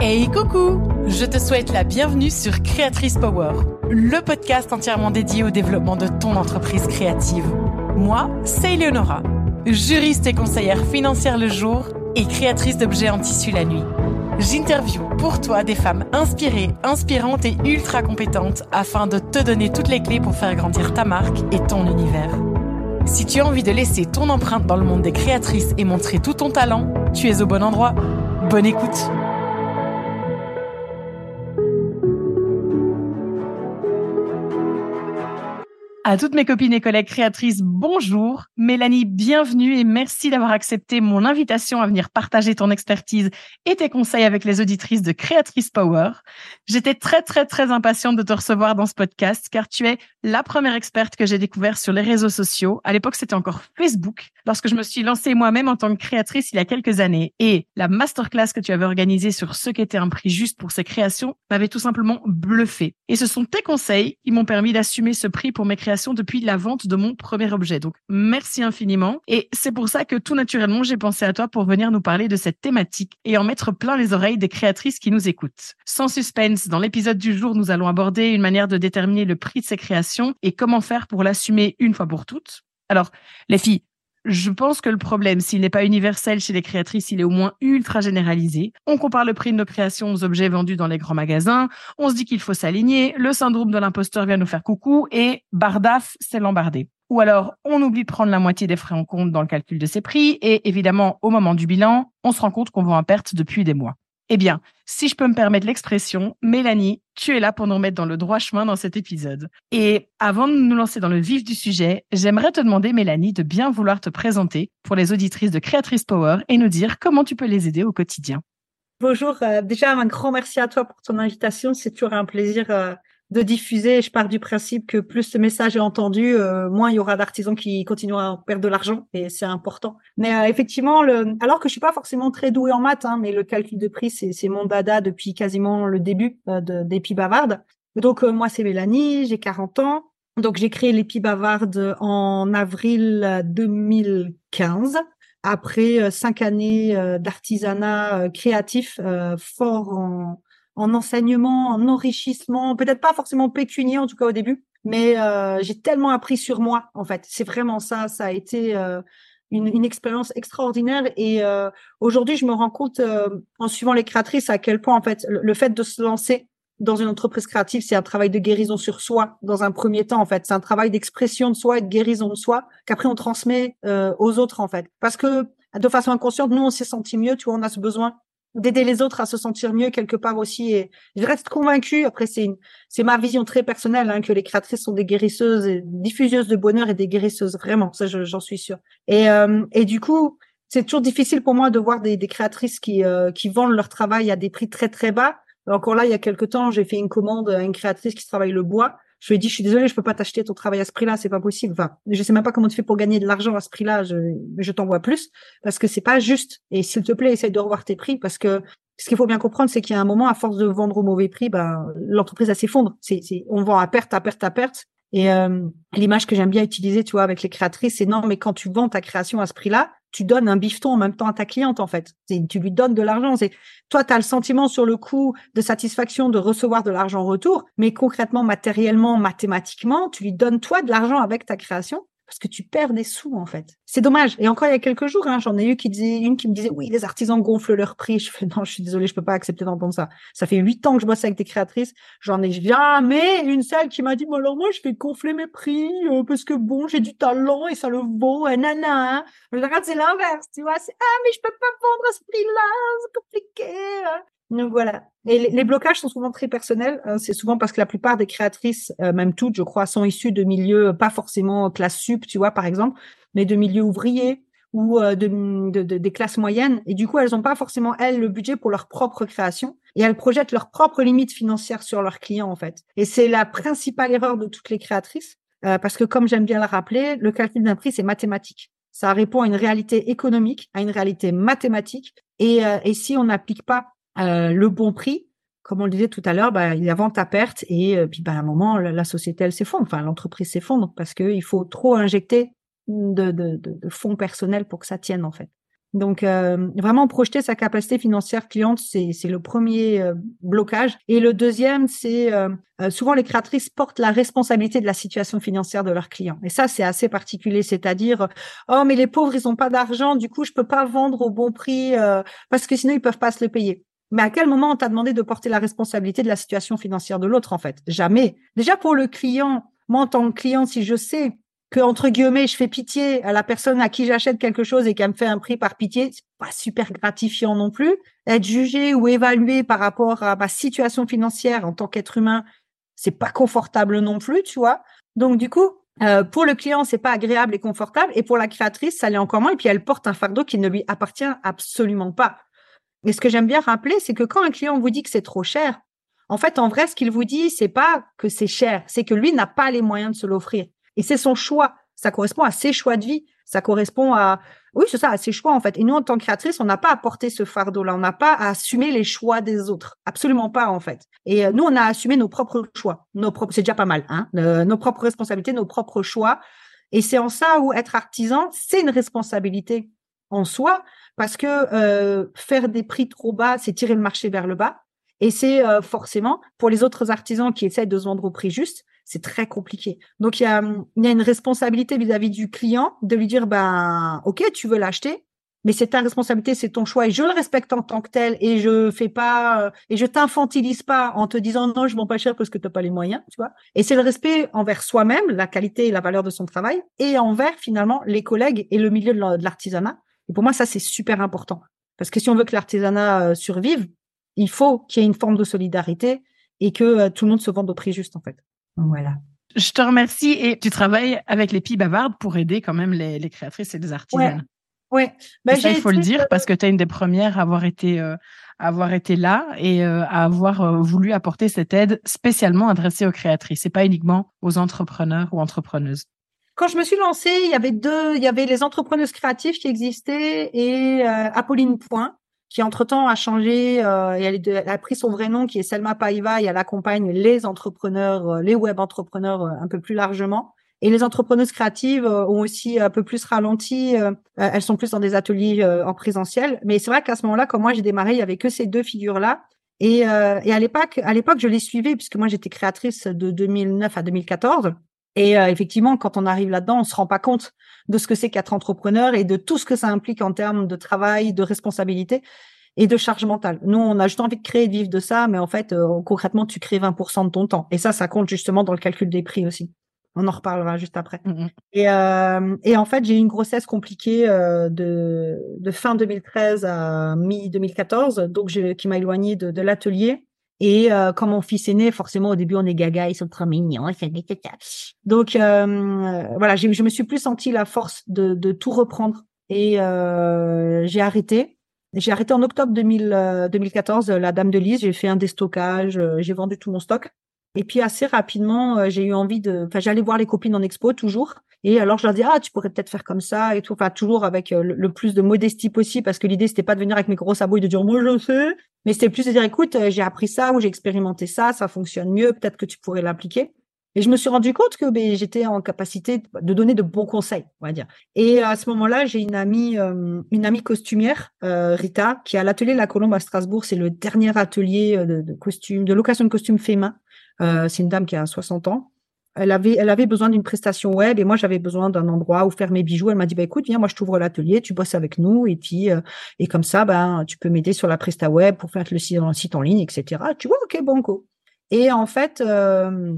Hey coucou Je te souhaite la bienvenue sur Créatrice Power, le podcast entièrement dédié au développement de ton entreprise créative. Moi, c'est Eleonora, juriste et conseillère financière le jour et créatrice d'objets en tissu la nuit. J'interview pour toi des femmes inspirées, inspirantes et ultra compétentes afin de te donner toutes les clés pour faire grandir ta marque et ton univers. Si tu as envie de laisser ton empreinte dans le monde des créatrices et montrer tout ton talent, tu es au bon endroit. Bonne écoute À toutes mes copines et collègues créatrices, bonjour. Mélanie, bienvenue et merci d'avoir accepté mon invitation à venir partager ton expertise et tes conseils avec les auditrices de Créatrice Power. J'étais très, très, très impatiente de te recevoir dans ce podcast car tu es la première experte que j'ai découvert sur les réseaux sociaux. À l'époque, c'était encore Facebook lorsque je me suis lancée moi-même en tant que créatrice il y a quelques années. Et la masterclass que tu avais organisée sur ce qu'était un prix juste pour ces créations m'avait tout simplement bluffé. Et ce sont tes conseils qui m'ont permis d'assumer ce prix pour mes créations depuis la vente de mon premier objet. Donc, merci infiniment. Et c'est pour ça que tout naturellement, j'ai pensé à toi pour venir nous parler de cette thématique et en mettre plein les oreilles des créatrices qui nous écoutent. Sans suspense, dans l'épisode du jour, nous allons aborder une manière de déterminer le prix de ces créations et comment faire pour l'assumer une fois pour toutes. Alors, les filles, je pense que le problème, s'il n'est pas universel chez les créatrices, il est au moins ultra généralisé. On compare le prix de nos créations aux objets vendus dans les grands magasins, on se dit qu'il faut s'aligner, le syndrome de l'imposteur vient nous faire coucou et bardaf, c'est l'embardé. Ou alors, on oublie de prendre la moitié des frais en compte dans le calcul de ses prix et évidemment, au moment du bilan, on se rend compte qu'on vend en perte depuis des mois. Eh bien, si je peux me permettre l'expression, Mélanie, tu es là pour nous remettre dans le droit chemin dans cet épisode. Et avant de nous lancer dans le vif du sujet, j'aimerais te demander, Mélanie, de bien vouloir te présenter pour les auditrices de Créatrice Power et nous dire comment tu peux les aider au quotidien. Bonjour, euh, déjà un grand merci à toi pour ton invitation. C'est toujours un plaisir euh, de diffuser. Je pars du principe que plus ce message est entendu, euh, moins il y aura d'artisans qui continueront à perdre de l'argent et c'est important. Mais euh, effectivement, le, alors que je suis pas forcément très douée en maths, hein, mais le calcul de prix c'est mon dada depuis quasiment le début euh, d'Epi Bavarde. Donc moi c'est Mélanie, j'ai 40 ans. Donc j'ai créé l'Epi Bavarde en avril 2015 après cinq années d'artisanat créatif fort en, en enseignement, en enrichissement, peut-être pas forcément pécunier en tout cas au début, mais euh, j'ai tellement appris sur moi en fait. C'est vraiment ça, ça a été euh, une, une, expérience extraordinaire et euh, aujourd'hui je me rends compte en suivant les créatrices à quel point en fait le, fait de se lancer dans une entreprise créative, c'est un travail de guérison sur soi dans un premier temps en fait. C'est un travail d'expression de soi et de guérison de soi qu'après on transmet aux autres en fait. Parce que de façon inconsciente, nous on s'est senti mieux, tu vois, on a ce besoin d'aider les autres à se sentir mieux quelque part aussi. Et je reste convaincue, après c'est c'est ma vision très personnelle, hein, que les créatrices sont des guérisseuses, et diffuseuses de bonheur et des guérisseuses, vraiment, ça j'en suis sûre. Et, euh, et du coup, c'est toujours difficile pour moi de voir des, des créatrices qui, euh, qui vendent leur travail à des prix très très bas. Encore là, il y a quelque temps, j'ai fait une commande à une créatrice qui travaille le bois je lui ai dit, je suis désolée, je peux pas t'acheter ton travail à ce prix-là, c'est pas possible. Enfin, je sais même pas comment tu fais pour gagner de l'argent à ce prix-là, je, je t'envoie plus parce que c'est pas juste. Et s'il te plaît, essaye de revoir tes prix parce que ce qu'il faut bien comprendre, c'est qu'il y a un moment, à force de vendre au mauvais prix, ben, l'entreprise, elle s'effondre. On vend à perte, à perte, à perte. Et euh, l'image que j'aime bien utiliser, tu vois, avec les créatrices, c'est non, mais quand tu vends ta création à ce prix-là, tu donnes un bifton en même temps à ta cliente, en fait. Tu lui donnes de l'argent. C'est toi, tu as le sentiment sur le coup de satisfaction de recevoir de l'argent en retour, mais concrètement, matériellement, mathématiquement, tu lui donnes toi de l'argent avec ta création parce que tu perds des sous en fait. C'est dommage. Et encore il y a quelques jours, hein, j'en ai eu qui disait une qui me disait oui les artisans gonflent leur prix. Je fais non, je suis désolée, je peux pas accepter d'entendre ça. Ça fait huit ans que je bosse avec des créatrices, j'en ai jamais une seule qui m'a dit bon alors moi je vais gonfler mes prix euh, parce que bon j'ai du talent et ça le vaut et nana. Je regarde c'est l'inverse, tu vois. C'est ah mais je peux pas vendre à ce prix-là, c'est compliqué. Voilà. Et les, blocages sont souvent très personnels. Hein. C'est souvent parce que la plupart des créatrices, euh, même toutes, je crois, sont issues de milieux pas forcément classe sup, tu vois, par exemple, mais de milieux ouvriers ou euh, de, des classes moyennes. Et du coup, elles n'ont pas forcément elles le budget pour leur propre création et elles projettent leurs propres limites financières sur leurs clients en fait. Et c'est la principale erreur de toutes les créatrices euh, parce que comme j'aime bien le rappeler, le calcul d'un prix c'est mathématique. Ça répond à une réalité économique, à une réalité mathématique. Et, et si on n'applique pas euh, le bon prix, comme on le disait tout à l'heure, bah, il y a vente à perte et puis bah, à un moment, la, société, elle s'effondre, enfin l'entreprise s'effondre parce qu'il faut trop injecter de, de, de, fonds personnels pour que ça tienne en fait. Donc, euh, vraiment projeter sa capacité financière cliente, c'est le premier euh, blocage. Et le deuxième, c'est euh, souvent les créatrices portent la responsabilité de la situation financière de leurs clients. Et ça, c'est assez particulier, c'est-à-dire, oh mais les pauvres, ils ont pas d'argent, du coup, je peux pas vendre au bon prix parce que sinon ils peuvent pas se le payer. Mais à quel moment on t'a demandé de porter la responsabilité de la situation financière de l'autre en fait? Jamais. Déjà pour le client, moi en tant que client, si je sais que entre guillemets je fais pitié à la personne à qui j'achète quelque chose et qu'elle me fait un prix par pitié, c'est pas super gratifiant non plus. Être jugé ou évalué par rapport à ma situation financière en tant qu'être humain, c'est pas confortable non plus, tu vois. Donc du coup, euh, pour le client, c'est pas agréable et confortable, et pour la créatrice, ça l'est encore moins. Et puis elle porte un fardeau qui ne lui appartient absolument pas. Et ce que j'aime bien rappeler, c'est que quand un client vous dit que c'est trop cher, en fait, en vrai, ce qu'il vous dit, c'est pas que c'est cher, c'est que lui n'a pas les moyens de se l'offrir. Et c'est son choix. Ça correspond à ses choix de vie. Ça correspond à, oui, c'est ça, à ses choix, en fait. Et nous, en tant que créatrice, on n'a pas à porter ce fardeau-là. On n'a pas à assumer les choix des autres. Absolument pas, en fait. Et euh, nous, on a assumé nos propres choix. Nos propres, c'est déjà pas mal, hein. Nos propres responsabilités, nos propres choix. Et c'est en ça où être artisan, c'est une responsabilité en soi, parce que euh, faire des prix trop bas, c'est tirer le marché vers le bas. Et c'est forcément pour les autres artisans qui essaient de se vendre au prix juste, c'est très compliqué. Donc il y a, une responsabilité vis-à-vis du client de lui dire ben ok tu veux l'acheter, mais c'est ta responsabilité, c'est ton choix et je le respecte en tant que tel et je fais pas euh, et je t'infantilise pas en te disant non je vends pas cher parce que tu n'as pas les moyens, tu vois. Et c'est le respect envers soi-même, la qualité et la valeur de son travail et envers finalement les collègues et le milieu de l'artisanat. Et pour moi ça c'est super important parce que si on veut que l'artisanat euh, survive, il faut qu'il y ait une forme de solidarité et que euh, tout le monde se vende au prix juste en fait. Voilà. Je te remercie et tu travailles avec les Pies Bavardes pour aider quand même les, créatrices et les artisans. Oui, bah, ça, il faut le dire parce que tu es une des premières à avoir été, euh, avoir été là et euh, à avoir euh, voulu apporter cette aide spécialement adressée aux créatrices et pas uniquement aux entrepreneurs ou entrepreneuses. Quand je me suis lancée, il y avait deux, il y avait les entrepreneuses créatives qui existaient et Apolline Point qui entre-temps a changé euh, et elle, a pris son vrai nom qui est Selma Paiva et elle accompagne les entrepreneurs, euh, les web entrepreneurs euh, un peu plus largement. Et les entrepreneuses créatives ont aussi un peu plus ralenti. elles sont plus dans des ateliers en présentiel. Mais c'est vrai qu'à ce moment-là, comme moi j'ai démarré, il y avait que ces deux figures-là. Et, et à l'époque, à l'époque, je les suivais puisque moi j'étais créatrice de 2009 à 2014. Et euh, effectivement, quand on arrive là-dedans, on se rend pas compte de ce que c'est qu'être entrepreneur et de tout ce que ça implique en termes de travail, de responsabilité et de charge mentale. Nous, on a juste envie de créer et de vivre de ça, mais en fait, euh, concrètement, tu crées 20% de ton temps. Et ça, ça compte justement dans le calcul des prix aussi. On en reparlera juste après. Mmh et, euh, et, en fait, j'ai eu une grossesse compliquée de, de, fin 2013 à mi-2014, donc qui m'a éloignée de, de l'atelier. Et euh, quand mon fils est né, forcément au début on est gaga, ils sont trop mignons. Donc euh, voilà, je me suis plus senti la force de, de tout reprendre et euh, j'ai arrêté. J'ai arrêté en octobre 2000, 2014, la Dame de Lise. J'ai fait un déstockage, j'ai vendu tout mon stock. Et puis assez rapidement, j'ai eu envie de. Enfin, j'allais voir les copines en expo toujours. Et alors je leur dis ah tu pourrais peut-être faire comme ça et tout. Enfin toujours avec le, le plus de modestie possible parce que l'idée c'était pas de venir avec mes gros sabots et de dire moi je sais, mais c'était plus de dire, écoute, euh, j'ai appris ça ou j'ai expérimenté ça, ça fonctionne mieux, peut-être que tu pourrais l'appliquer. Et je me suis rendu compte que ben, j'étais en capacité de donner de bons conseils, on va dire. Et à ce moment-là, j'ai une amie, euh, une amie costumière, euh, Rita, qui a l'atelier La Colombe à Strasbourg. C'est le dernier atelier de, costumes, de location de costumes féminins. c'est une dame qui a 60 ans elle avait, besoin d'une prestation web et moi j'avais besoin d'un endroit où faire mes bijoux. Elle m'a dit bah écoute viens moi je t'ouvre l'atelier, tu bosses avec nous et puis euh, et comme ça ben tu peux m'aider sur la presta web pour faire le site, le site en ligne etc. Tu vois ok banco. Et en fait euh,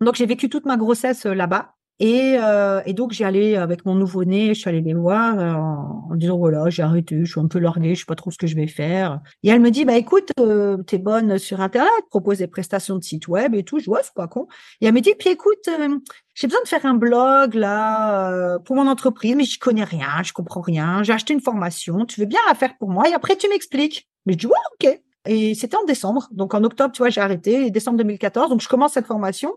donc j'ai vécu toute ma grossesse euh, là-bas et, euh, et, donc j'ai allé avec mon nouveau-né, je suis allée les voir euh, en, disant voilà j'ai arrêté, je suis un peu larguée, je sais pas trop ce que je vais faire. Et elle me dit bah écoute euh, t'es bonne sur internet, propose des prestations de site web et tout. Je vois c'est pas con. Et elle me dit puis écoute euh, j'ai besoin de faire un blog là pour mon entreprise mais je connais rien, je comprends rien. J'ai acheté une formation, tu veux bien la faire pour moi et après tu m'expliques. Mais je dis ouais ok. Et c'était en décembre, donc en octobre tu vois j'ai arrêté, décembre 2014, donc je commence cette formation.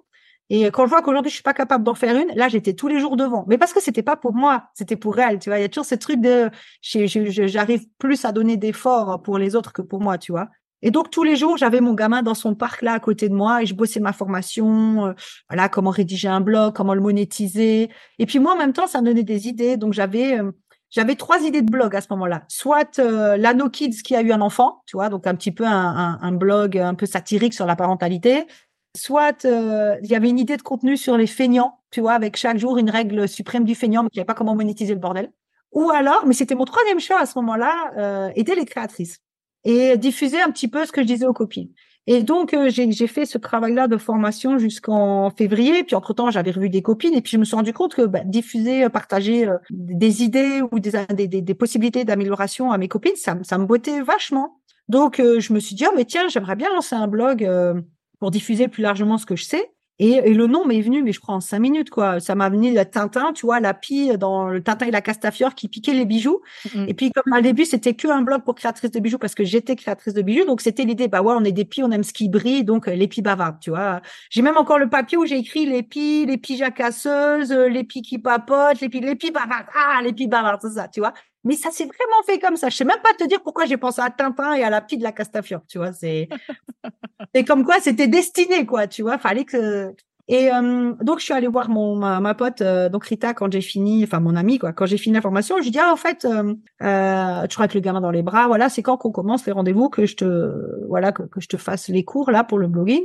Et quand je vois qu'aujourd'hui je suis pas capable d'en faire une, là j'étais tous les jours devant. Mais parce que c'était pas pour moi, c'était pour elle. Tu vois, il y a toujours ce truc de, j'arrive plus à donner d'efforts pour les autres que pour moi, tu vois. Et donc tous les jours, j'avais mon gamin dans son parc là à côté de moi et je bossais ma formation, euh, voilà comment rédiger un blog, comment le monétiser. Et puis moi en même temps, ça me donnait des idées. Donc j'avais euh, j'avais trois idées de blog à ce moment-là. Soit euh, l'Ano Kids qui a eu un enfant, tu vois, donc un petit peu un, un, blog un peu satirique sur la parentalité. Soit il y avait une idée de contenu sur les feignants, tu vois, avec chaque jour une règle suprême du feignant, mais qui savait pas comment monétiser le bordel. Ou alors, mais c'était mon troisième choix à ce moment-là, aider les créatrices et diffuser un petit peu ce que je disais aux copines. Et donc, euh, j'ai fait ce travail-là de formation jusqu'en février. Puis, entre-temps, j'avais revu des copines. Et puis, je me suis rendu compte que bah, diffuser, euh, partager euh, des idées ou des, des, des possibilités d'amélioration à mes copines, ça, ça me bottait vachement. Donc, je me suis dit, oh, mais tiens, j'aimerais bien lancer un blog pour diffuser plus largement ce que je sais. Et, le nom m'est venu, mais je crois en cinq minutes, quoi. Ça m'a venu le Tintin, tu vois, la pie dans le Tintin et la Castafiore qui piquait les bijoux. Et puis, comme au début, c'était que un blog pour créatrice de bijoux parce que j'étais créatrice de bijoux. Donc, c'était l'idée, bah ouais, on est des pies, on aime ce qui brille, donc euh, les pies bavardes, tu vois. J'ai même encore le papier où j'ai écrit les pies, les pies jacasseuses, euh, les pies qui papotent, les pies, les pies bavardes. Ah, les pies bavardes, c'est ça, tu vois. Mais ça s'est vraiment fait comme ça. Je sais même pas te dire pourquoi j'ai pensé à Tintin et à la pie de la Castafiore, tu vois. C'est, c'est comme quoi c'était destiné, quoi, tu vois. Fallait que, et euh, donc je suis allée voir mon ma, pote euh, donc Rita quand j'ai fini, enfin mon amie quoi, quand j'ai fini la formation, je lui dis ah en fait euh, euh, toujours avec le gamin dans les bras, voilà c'est quand qu'on commence les rendez-vous que je te voilà que, que, je te fasse les cours là pour le blogging?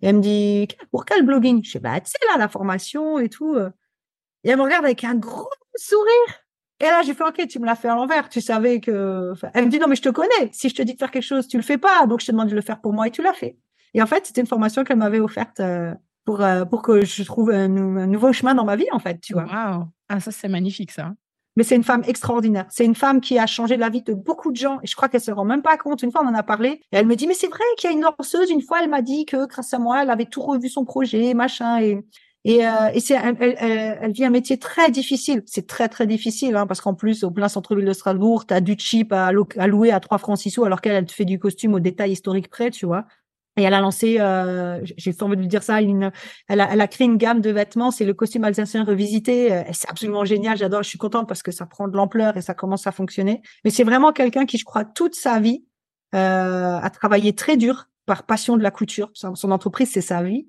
Et elle me dit pour quel blogging? Je dis bah tu sais là la formation et tout. Et elle me regarde avec un gros sourire. Et là, j'ai fait, OK, tu me l'as fait à l'envers. Tu savais que, elle me dit, non, mais je te connais. Si je te dis de faire quelque chose, tu le fais pas. Donc, je te demande de le faire pour moi et tu l'as fait. Et en fait, c'était une formation qu'elle m'avait offerte pour, euh, pour que je trouve un, nouveau chemin dans ma vie, en fait, tu vois. Waouh Ah, ça, c'est magnifique, ça. Mais c'est une femme extraordinaire. C'est une femme qui a changé la vie de beaucoup de gens. Et je crois qu'elle se rend même pas compte. Une fois, on en a parlé. Et elle me dit, mais c'est vrai qu'il y a une danseuse. Une fois, elle m'a dit que grâce à moi, elle avait tout revu son projet, machin. Et, et, euh, et c'est, elle, elle, elle, vit un métier très difficile. C'est très, très difficile, hein, parce qu'en plus, au plein centre-ville de Strasbourg, tu as du cheap à, louer à 3 francs 6 sous, alors qu'elle, elle te fait du costume au détail historique près, tu vois. Et elle a lancé, euh, j'ai envie de lui dire ça, une, elle, a, elle a créé une gamme de vêtements, c'est le costume alsacien revisité. Euh, c'est absolument génial, j'adore, je suis contente parce que ça prend de l'ampleur et ça commence à fonctionner. Mais c'est vraiment quelqu'un qui, je crois, toute sa vie euh, a travaillé très dur par passion de la couture. Son, entreprise, c'est sa vie.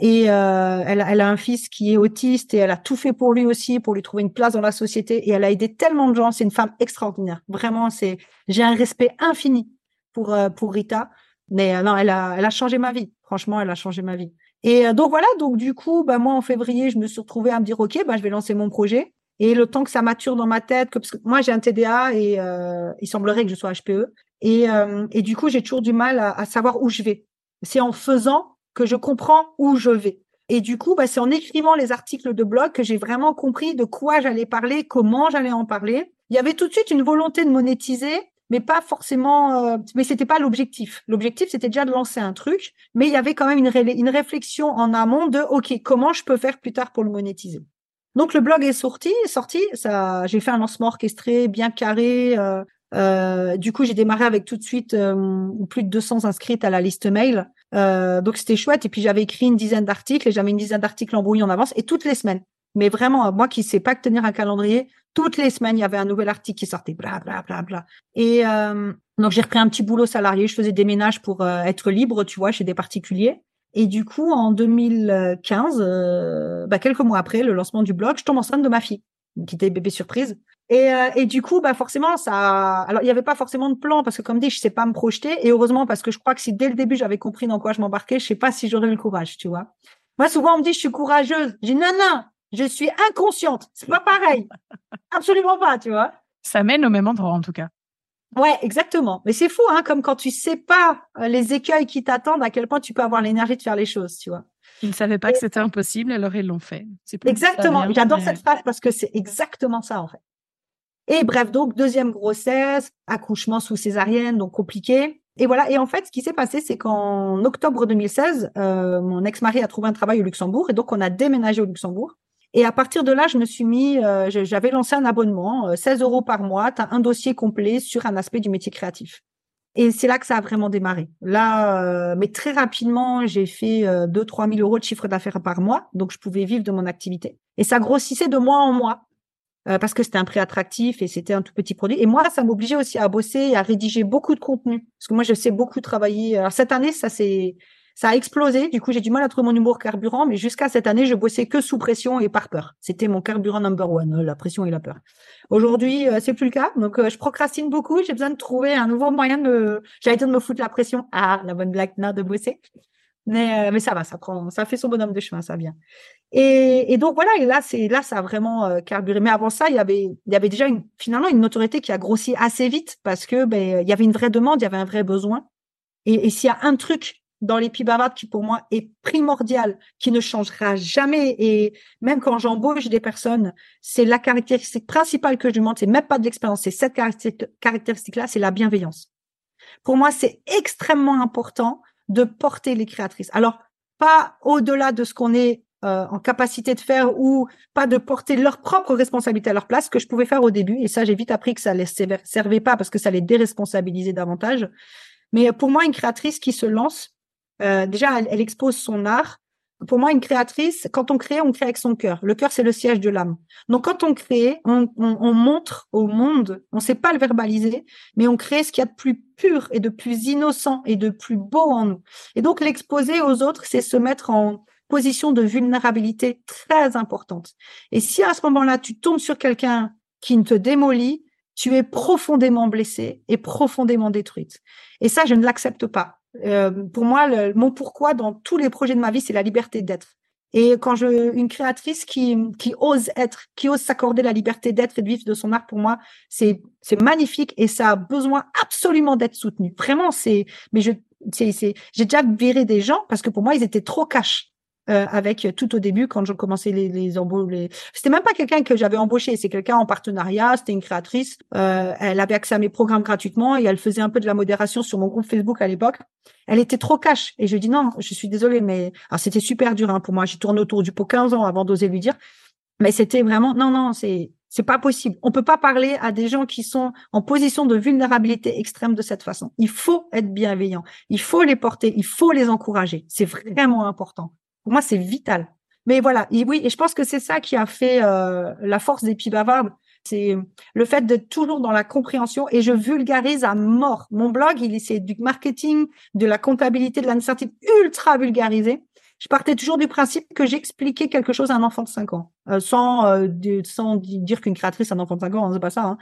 Et euh, elle, elle, a un fils qui est autiste et elle a tout fait pour lui aussi, pour lui trouver une place dans la société. Et elle a aidé tellement de gens. C'est une femme extraordinaire. Vraiment, c'est j'ai un respect infini pour euh, pour Rita. Mais euh, non, elle a, elle a changé ma vie. Franchement, elle a changé ma vie. Et euh, donc voilà, donc du coup, bah, moi en février, je me suis retrouvée à me dire, ok, bah, je vais lancer mon projet. Et le temps que ça mature dans ma tête, que, parce que moi j'ai un TDA et euh, il semblerait que je sois HPE. Et, et du coup, j'ai toujours du mal à, à, savoir où je vais. C'est en faisant que je comprends où je vais. Et du coup, bah, c'est en écrivant les articles de blog que j'ai vraiment compris de quoi j'allais parler, comment j'allais en parler. Il y avait tout de suite une volonté de monétiser, mais pas forcément. Euh, mais c'était pas l'objectif. L'objectif c'était déjà de lancer un truc, mais il y avait quand même une, réflexion en amont de ok comment je peux faire plus tard pour le monétiser. Donc le blog est sorti, sorti. Ça, j'ai fait un lancement orchestré, bien carré. Euh, euh, du coup, j'ai démarré avec tout de suite euh, plus de 200 inscrites à la liste mail. Euh, donc c'était chouette. Et puis j'avais écrit une dizaine d'articles et j'avais une dizaine d'articles embrouillés en avance et toutes les semaines. Mais vraiment, moi qui sais pas tenir un calendrier, toutes les semaines, il y avait un nouvel article qui sortait, bla bla bla bla. Et euh, donc j'ai repris un petit boulot salarié. Je faisais des ménages pour euh, être libre, tu vois, chez des particuliers. Et du coup, en 2015, euh, bah, quelques mois après le lancement du blog, je tombe enceinte de ma fille, qui était bébé surprise. Et, euh, et du coup, bah forcément, ça. Alors, il n'y avait pas forcément de plan parce que, comme dit, je sais pas me projeter. Et heureusement, parce que je crois que si dès le début j'avais compris dans quoi je m'embarquais, je sais pas si j'aurais eu le courage, tu vois. Moi, souvent, on me dit je suis courageuse. Je dis non, non, je suis inconsciente. C'est pas pareil. Absolument pas, tu vois. Ça mène au même endroit, en tout cas. Ouais, exactement. Mais c'est fou, hein, comme quand tu sais pas euh, les écueils qui t'attendent, à quel point tu peux avoir l'énergie de faire les choses, tu vois. Ils ne savaient pas que c'était impossible, alors ils l'ont fait. Exactement. J'adore cette phrase parce que c'est exactement ça, en fait. Et bref, donc, deuxième grossesse, accouchement sous césarienne, donc compliqué. Et voilà. Et en fait, ce qui s'est passé, c'est qu'en octobre 2016, euh, mon ex-mari a trouvé un travail au Luxembourg et donc on a déménagé au Luxembourg. Et à partir de là, je me suis mis, euh, j'avais lancé un abonnement, 16 euh, euros par mois, tu as un dossier complet sur un aspect du métier créatif. Et c'est là que ça a vraiment démarré. Là, euh, mais très rapidement, j'ai fait 2-3 000 euros de chiffre d'affaires par mois, donc je pouvais vivre de mon activité. Et ça grossissait de mois en mois. euh, parce que c'était un prix attractif et c'était un tout petit produit. Et moi, ça m'obligeait aussi à bosser et à rédiger beaucoup de contenu. Parce que moi, je sais beaucoup travailler. Alors, cette année, ça c'est ça a explosé. Du coup, j'ai du mal à trouver mon humour carburant, mais jusqu'à cette année, je bossais que sous pression et par peur. C'était mon carburant number one, la pression et la peur. Aujourd'hui, euh, c'est plus le cas. Donc, euh, je procrastine beaucoup. J'ai besoin de trouver un nouveau moyen de me, dire de me foutre la pression. Ah, la bonne blague, non, de bosser. Mais, mais ça va, ça prend, ça fait son bonhomme de chemin, ça vient. Et, et, donc voilà, et là, c'est là, ça a vraiment euh, carburé. Mais avant ça, il y avait, il y avait déjà une, finalement une notoriété qui a grossi assez vite parce que ben, il y avait une vraie demande, il y avait un vrai besoin. Et s'il y a un truc dans les qui pour moi est primordial, qui ne changera jamais, et même quand j'embauche des personnes, c'est la caractéristique principale que je demande, c'est même pas de l'expérience, c'est cette caractéristique-là, c'est la bienveillance. Pour moi, c'est extrêmement important de porter les créatrices. Alors, pas au-delà de ce qu'on est euh, en capacité de faire ou pas de porter leur propre responsabilité à leur place, que je pouvais faire au début. Et ça, j'ai vite appris que ça les servait pas parce que ça les déresponsabilisait davantage. Mais pour moi, une créatrice qui se lance, euh, déjà, elle, expose son art. Pour moi, une créatrice, quand on crée, on crée avec son cœur. Le cœur, c'est le siège de l'âme. Donc, quand on crée, on, on, on montre au monde, on ne sait pas le verbaliser, mais on crée ce qu'il y a de plus pur et de plus innocent et de plus beau en nous. Et donc, l'exposer aux autres, c'est se mettre en, position de vulnérabilité très importante. Et si à ce moment-là, tu tombes sur quelqu'un qui ne te démolit, tu es profondément blessée et profondément détruite. Et ça, je ne l'accepte pas. Euh, pour moi, mon pourquoi dans tous les projets de ma vie, c'est la liberté d'être. Et quand je, une créatrice qui, qui ose être, qui ose s'accorder la liberté d'être et de vivre de son art, pour moi, c'est, c'est magnifique et ça a besoin absolument d'être soutenu. Vraiment, c'est, mais je, c'est, c'est, j'ai déjà viré des gens parce que pour moi, ils étaient trop cash. Euh, avec tout au début quand je commençais les, les embauches. Les... C'était même pas quelqu'un que j'avais embauché, c'est quelqu'un en partenariat, c'était une créatrice. Euh, elle avait accès à mes programmes gratuitement et elle faisait un peu de la modération sur mon groupe Facebook à l'époque. Elle était trop cash et je dis non, je suis désolée, mais alors c'était super dur hein, pour moi. J'ai tourné autour du pot 15 ans avant d'oser lui dire, mais c'était vraiment non non c'est c'est pas possible. On peut pas parler à des gens qui sont en position de vulnérabilité extrême de cette façon. Il faut être bienveillant. Il faut les porter. Il faut les encourager. C'est vraiment important. Pour moi, c'est vital. Mais voilà, et oui, et je pense que c'est ça qui a fait euh, la force des bavardes. C'est le fait d'être toujours dans la compréhension et je vulgarise à mort. Mon blog, il c'est du marketing, de la comptabilité, de l'administratif ultra vulgarisé. Je partais toujours du principe que j'expliquais quelque chose à un enfant de 5 ans, euh, sans, euh, dire qu'une créatrice est un enfant de 5 ans, hein, c'est pas ça. Hein.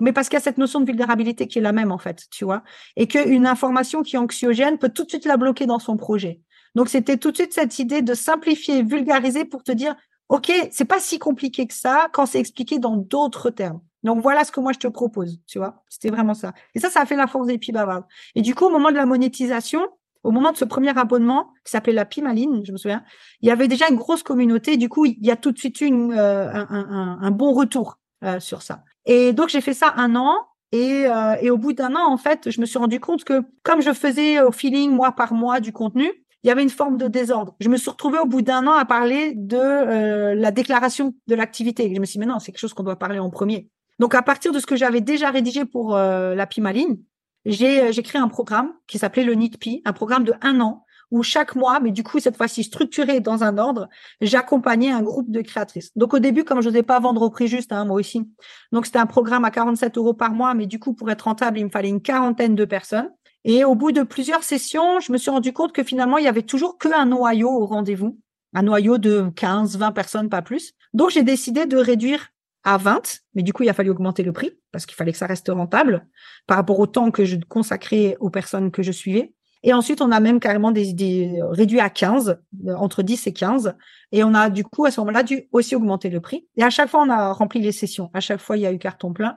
Mais parce qu'il y a cette notion de vulnérabilité qui est la même en fait, tu vois, et qu'une information qui est anxiogène peut tout de suite la bloquer dans son projet. Donc, c'était tout de suite cette idée de simplifier, vulgariser pour te dire, OK, c'est pas si compliqué que ça quand c'est expliqué dans d'autres termes. Donc, voilà ce que moi, je te propose, tu vois. C'était vraiment ça. Et ça, ça a fait la force des bavardes. Et du coup, au moment de la monétisation, au moment de ce premier abonnement, qui s'appelait la Pimaline, je me souviens, il y avait déjà une grosse communauté. Du coup, il y a tout de suite eu euh, un, bon retour euh, sur ça. Et donc, j'ai fait ça un an. Et, euh, et au bout d'un an, en fait, je me suis rendu compte que comme je faisais au feeling mois par mois du contenu, il y avait une forme de désordre. Je me suis retrouvée au bout d'un an à parler de euh, la déclaration de l'activité. Je me suis dit, mais non, c'est quelque chose qu'on doit parler en premier. Donc, à partir de ce que j'avais déjà rédigé pour euh, la Pimaline, j'ai, euh, j'ai créé un programme qui s'appelait le NITPI, un programme de un an où chaque mois, mais du coup, cette fois-ci structuré dans un ordre, j'accompagnais un groupe de créatrices. Donc, au début, comme je n'osais pas vendre au prix juste, hein, moi aussi. Donc, c'était un programme à 47 euros par mois, mais du coup, pour être rentable, il me fallait une quarantaine de personnes. Et au bout de plusieurs sessions, je me suis rendu compte que finalement, il y avait toujours qu'un noyau au rendez-vous, un noyau de 15, 20 personnes, pas plus. Donc, j'ai décidé de réduire à 20, mais du coup, il a fallu augmenter le prix parce qu'il fallait que ça reste rentable par rapport au temps que je consacrais aux personnes que je suivais. Et ensuite, on a même carrément des, des réduit à 15, entre 10 et 15. Et on a du coup, à ce moment-là, dû aussi augmenter le prix. Et à chaque fois, on a rempli les sessions. À chaque fois, il y a eu carton plein.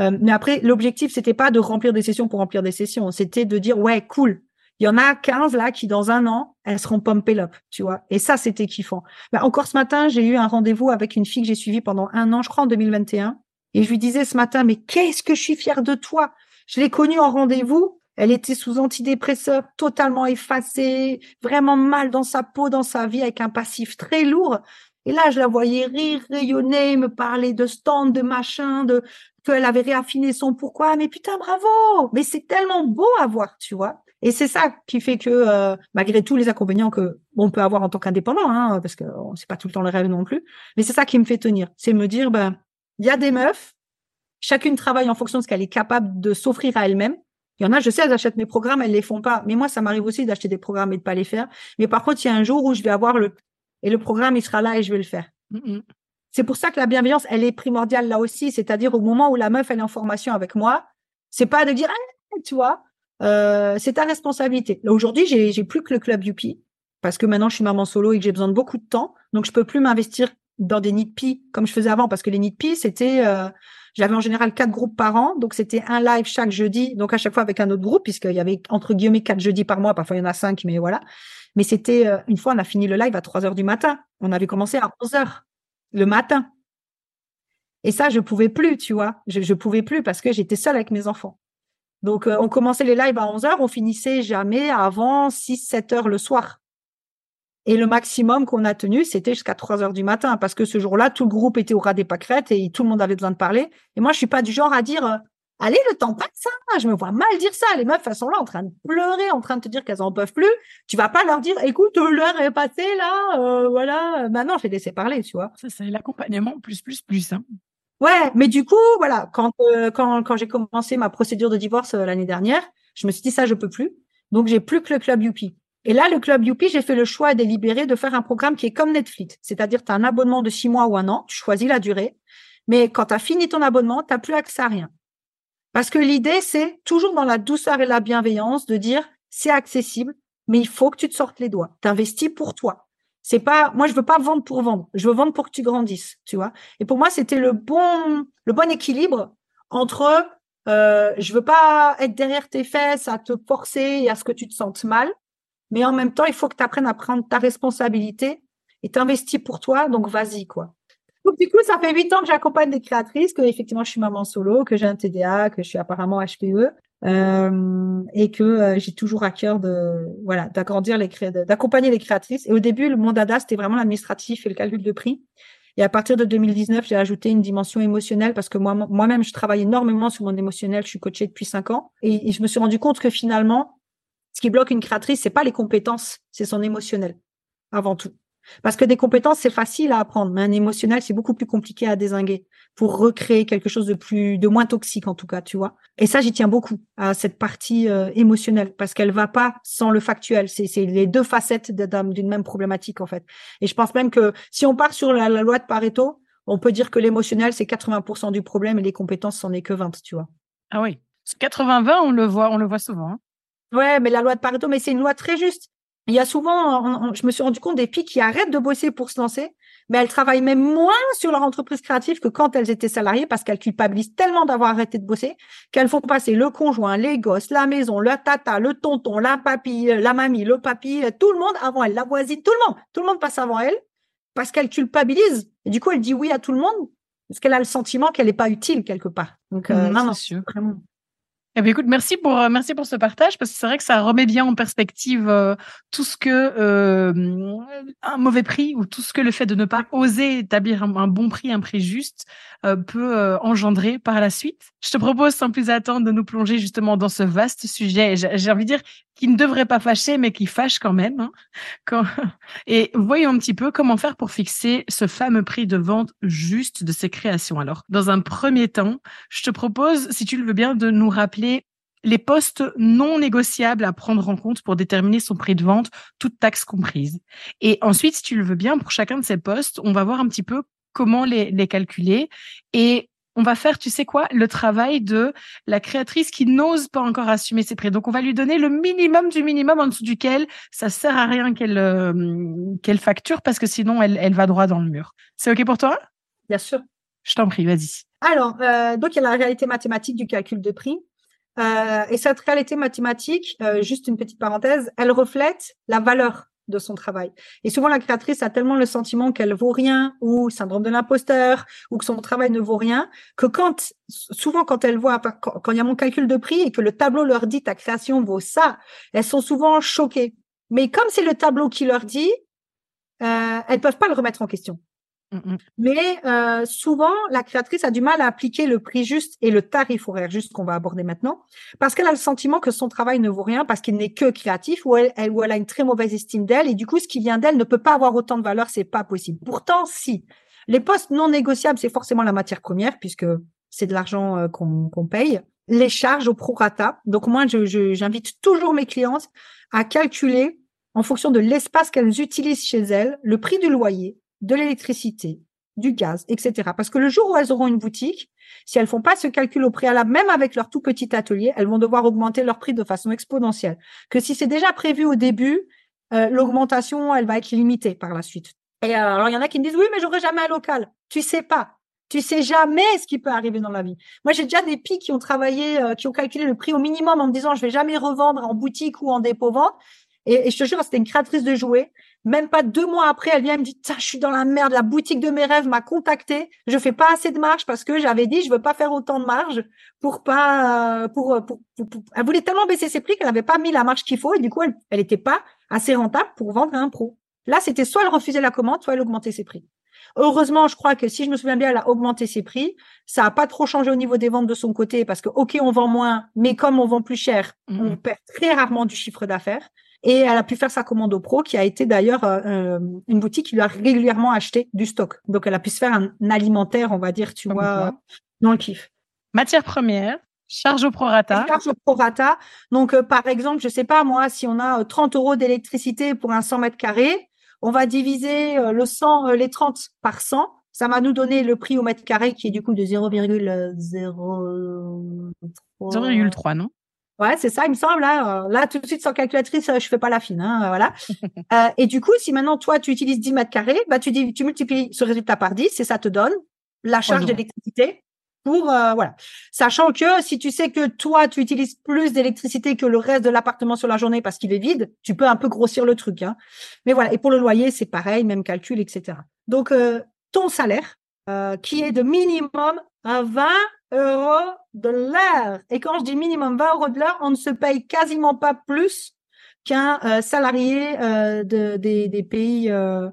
Euh, mais après, l'objectif, c'était pas de remplir des sessions pour remplir des sessions. C'était de dire, ouais, cool. Il y en a 15 là qui, dans un an, elles seront pumpées up, tu vois. Et ça, c'était kiffant. Ben, encore ce matin, j'ai eu un rendez-vous avec une fille que j'ai suivie pendant un an, je crois, en 2021. Et je lui disais ce matin, mais qu'est-ce que je suis fière de toi? Je l'ai connue en rendez-vous. Elle était sous antidépresseur, totalement effacée, vraiment mal dans sa peau, dans sa vie, avec un passif très lourd. Et là, je la voyais rire, rayonner, me parler de stand, de machin, de qu'elle avait réaffiné son pourquoi. Mais putain, bravo Mais c'est tellement beau à voir, tu vois. Et c'est ça qui fait que, euh, malgré tous les inconvénients que on peut avoir en tant qu'indépendant, hein, parce que c'est pas tout le temps le rêve non plus, mais c'est ça qui me fait tenir. C'est me dire, ben Il y a des meufs, chacune travaille en fonction de ce qu'elle est capable de s'offrir à elle-même. Il y en a, je sais, elles achètent mes programmes, elles les font pas. Mais moi, ça m'arrive aussi d'acheter des programmes et de pas les faire. Mais par contre, il y a un jour où je vais avoir le, et le programme, il sera là et je vais le faire. Mm-hmm. C'est pour ça que la bienveillance, elle est primordiale là aussi. C'est-à-dire au moment où la meuf, elle est en formation avec moi, c'est pas de dire, ah, tu vois, euh, c'est ta responsabilité. Là, aujourd'hui, j'ai, j'ai plus que le club Youpi parce que maintenant, je suis maman solo et que j'ai besoin de beaucoup de temps. Donc, je peux plus m'investir dans des nids de pie comme je faisais avant parce que les nids de pie, c'était, euh, j'avais en général quatre groupes par an. Donc, c'était un live chaque jeudi. Donc, à chaque fois avec un autre groupe puisqu'il y avait entre guillemets quatre jeudis par mois. Parfois, il y en a cinq, mais voilà. Mais c'était, euh, une fois, on a fini le live à 3 heures du matin. On avait commencé à 11 heures le matin. Et ça, je pouvais plus, tu vois. Je, pouvais plus parce que j'étais seule avec mes enfants. Donc, euh, on commençait les lives à 11 heures, on finissait jamais avant 6, 7 heures le soir. Et le maximum qu'on a tenu, c'était jusqu'à 3 heures du matin, parce que ce jour-là, tout le groupe était au ras des pâquerettes et tout le monde avait besoin de parler. Et moi, je suis pas du genre à dire, euh, allez, le temps passe, hein. je me vois mal dire ça. Les meufs, elles sont là en train de pleurer, en train de te dire qu'elles en peuvent plus. Tu vas pas leur dire, écoute, l'heure est passée, là, euh, voilà. Maintenant, je vais laisser parler, tu vois. Ça, c'est l'accompagnement plus, plus, plus. Hein. Ouais, mais du coup, voilà, quand euh, quand quand j'ai commencé ma procédure de divorce l'année dernière, je me suis dit ça, je peux plus. Donc j'ai plus que le club Youpi. Et là, le club Youpi, j'ai fait le choix délibéré de faire un programme qui est comme Netflix, c'est-à-dire tu as un abonnement de six mois ou un an, tu choisis la durée, mais quand tu as fini ton abonnement, tu plus accès à rien. Parce que l'idée, c'est toujours dans la douceur et la bienveillance de dire c'est accessible, mais il faut que tu te sortes les doigts. T'investis pour toi. C'est pas, moi, je veux pas vendre pour vendre. Je veux vendre pour que tu grandisses, tu vois. Et pour moi, c'était le bon, le bon équilibre entre, euh, je veux pas être derrière tes fesses à te forcer et à ce que tu te sentes mal, mais en même temps, il faut que tu apprennes à prendre ta responsabilité et t'investis pour toi. Donc, vas-y, quoi. Donc, du coup, ça fait huit ans que j'accompagne des créatrices, que effectivement, je suis maman solo, que j'ai un TDA, que je suis apparemment HPE. Euh, et que euh, j'ai toujours à cœur de voilà d'agrandir les d'accompagner les créatrices. Et au début, le mon dada c'était vraiment l'administratif et le calcul de prix. Et à partir de 2019, j'ai ajouté une dimension émotionnelle parce que moi moi-même je travaille énormément sur mon émotionnel. Je suis coachée depuis cinq ans et, et je me suis rendu compte que finalement, ce qui bloque une créatrice, c'est pas les compétences, c'est son émotionnel avant tout. Parce que des compétences, c'est facile à apprendre, mais un émotionnel, c'est beaucoup plus compliqué à désinguer pour recréer quelque chose de plus, de moins toxique en tout cas, tu vois. Et ça, j'y tiens beaucoup à cette partie euh, émotionnelle parce qu'elle va pas sans le factuel. C'est, les deux facettes d'une même problématique en fait. Et je pense même que si on part sur la, loi de Pareto, on peut dire que l'émotionnel c'est 80% du problème et les compétences c'en est que 20, tu vois. Ah oui, 80-20, on le voit, on le voit souvent. Hein. Ouais, mais la loi de Pareto, mais c'est une loi très juste. Il y a souvent, je me suis rendu compte des filles qui arrêtent de bosser pour se lancer, mais elles travaillent même moins sur leur entreprise créative que quand elles étaient salariées parce qu'elles culpabilisent tellement d'avoir arrêté de bosser qu'elles font passer le conjoint, les gosses, la maison, le tata, le tonton, la papy, la mamie, le papy, tout le monde avant elle, la voisine, tout le monde, tout le monde passe avant elle parce qu'elle culpabilise. Et du coup, elle dit oui à tout le monde parce qu'elle a le sentiment qu'elle n'est pas utile quelque part. Donc, euh, non, non, vraiment. Eh bien, écoute, merci pour euh, merci pour ce partage parce que c'est vrai que ça remet bien en perspective euh, tout ce que euh, un mauvais prix ou tout ce que le fait de ne pas oser établir un, bon prix, un prix juste peut engendrer par la suite. Je te propose sans plus attendre de nous plonger justement dans ce vaste sujet. J'ai envie de dire qui ne devrait pas fâcher, mais qui fâche quand même. Hein. Et voyons un petit peu comment faire pour fixer ce fameux prix de vente juste de ces créations. Alors, dans un premier temps, je te propose, si tu le veux bien, de nous rappeler les postes non négociables à prendre en compte pour déterminer son prix de vente, toute taxe comprise. Et ensuite, si tu le veux bien, pour chacun de ces postes, on va voir un petit peu comment les, les calculer et on va faire, tu sais quoi, le travail de la créatrice qui n'ose pas encore assumer ses prix. Donc, on va lui donner le minimum du minimum en dessous duquel ça sert à rien qu'elle euh, qu'elle facture parce que sinon, elle, elle va droit dans le mur. C'est OK pour toi? Bien sûr. Je t'en prie, vas-y. Alors, euh, donc, il y a la réalité mathématique du calcul de prix. Euh, et cette réalité mathématique, juste une petite parenthèse, elle reflète la valeur de son travail. Et souvent, la créatrice a tellement le sentiment qu'elle vaut rien ou syndrome de l'imposteur ou que son travail ne vaut rien que quand, souvent, quand elle voit, quand il y a mon calcul de prix et que le tableau leur dit ta création vaut ça, elles sont souvent choquées. Mais comme c'est le tableau qui leur dit, euh, elles peuvent pas le remettre en question. Mm, mm. Mais euh, souvent, la créatrice a du mal à appliquer le prix juste et le tarif horaire juste qu'on va aborder maintenant, parce qu'elle a le sentiment que son travail ne vaut rien, parce qu'il n'est que créatif, ou elle, ou elle a une très mauvaise estime d'elle, et du coup, ce qui vient d'elle ne peut pas avoir autant de valeur, c'est pas possible. Pourtant, si. Les postes non négociables, c'est forcément la matière première puisque c'est de l'argent euh, qu'on paye. Les charges au prorata. Donc moi, j'invite toujours mes clientes à calculer en fonction de l'espace qu'elles utilisent chez elles, le prix du loyer, de l'électricité, du gaz, etc. Parce que le jour où elles auront une boutique, si elles font pas ce calcul au préalable, même avec leur tout petit atelier, elles vont devoir augmenter leur prix de façon exponentielle. Que si c'est déjà prévu au début, euh, l'augmentation, elle va être limitée par la suite. Et euh, alors, il y en a qui me disent, oui, mais j'aurai jamais un local. Tu sais pas. Tu sais jamais ce qui peut arriver dans la vie. Moi, j'ai déjà des pics qui ont travaillé, euh, qui ont calculé le prix au minimum en me disant, je vais jamais revendre en boutique ou en dépôt-vente. Et, je te jure, c'était une créatrice de jouets. Même pas deux mois après, elle vient me dit, je suis dans la merde. La boutique de mes rêves m'a contacté. Je fais pas assez de marge parce que j'avais dit, je veux pas faire autant de marge pour pas, pour, pour, elle voulait tellement baisser ses prix qu'elle n'avait pas mis la marge qu'il faut et du coup, elle, elle était pas assez rentable pour vendre à un pro. Là, c'était soit elle refusait la commande, soit elle augmentait ses prix. Heureusement, je crois que si je me souviens bien, elle a augmenté ses prix. Ça n'a pas trop changé au niveau des ventes de son côté parce que, OK, on vend moins, mais comme on vend plus cher, mmh. on perd très rarement du chiffre d'affaires. Et elle a pu faire sa commande au pro, qui a été d'ailleurs euh, euh, une boutique qui lui a régulièrement acheté du stock. Donc, elle a pu se faire un, alimentaire, on va dire, tu vois, dans le kiff. Matière première, charge au prorata. Charge au prorata. Donc, euh, par exemple, je sais pas, moi, si on a 30 euros d'électricité pour un 100 mètres carrés, on va diviser le 100, les 30 par 100. Ça va nous donner le prix au mètre carré qui est du coup de 0,03. 0,3, non? Ouais, c'est ça, il me semble. Là, hein. là, tout de suite, sans calculatrice, euh, je fais pas la fine. Hein, voilà. euh, et du coup, si maintenant, toi, tu utilises 10 mètres carrés, bah, tu, dis, tu multiplies ce résultat par 10 et ça te donne la charge d'électricité pour, euh, voilà. Sachant que si tu sais que toi, tu utilises plus d'électricité que le reste de l'appartement sur la journée parce qu'il est vide, tu peux un peu grossir le truc. Hein. Mais voilà. Et pour le loyer, c'est pareil, même calcul, etc. Donc, euh, ton salaire, qui est de minimum à 20 euros de l'heure. Et quand je dis minimum 20 euros de l'heure, on ne se paye quasiment pas plus qu'un euh, salarié euh, de, des, des, pays euh,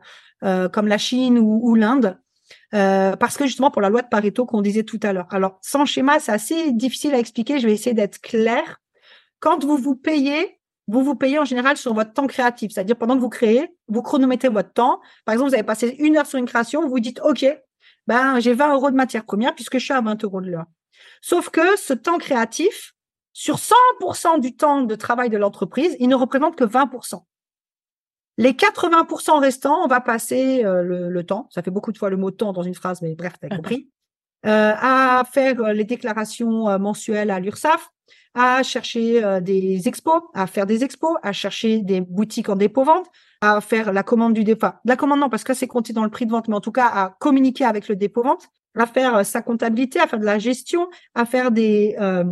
comme la Chine ou, ou l'Inde. parce que justement pour la loi de Pareto qu'on disait tout à l'heure. Alors sans schéma, c'est assez difficile à expliquer. Je vais essayer d'être clair. Quand vous vous payez, vous vous payez en général sur votre temps créatif, c'est-à-dire pendant que vous créez, vous chronométrez votre temps. Par exemple, vous avez passé une heure sur une création, vous dites OK, ben j'ai 20 euros de matière première puisque je suis à 20 euros de l'heure. Sauf que ce temps créatif, sur 100% du temps de travail de l'entreprise, il ne représente que 20%. Les 80% restants, on va passer euh, le, temps, ça fait beaucoup de fois le mot temps dans une phrase, mais bref, tu as compris, euh, à faire euh, les déclarations mensuelles à l'URSSAF, à chercher des expos, à faire des expos, à chercher des boutiques en dépôt-vente, à faire la commande du dépôt. La commande, non, parce que c'est compté dans le prix de vente, mais en tout cas à communiquer avec le dépôt-vente à faire euh, sa comptabilité, à faire de la gestion, à faire des, euh,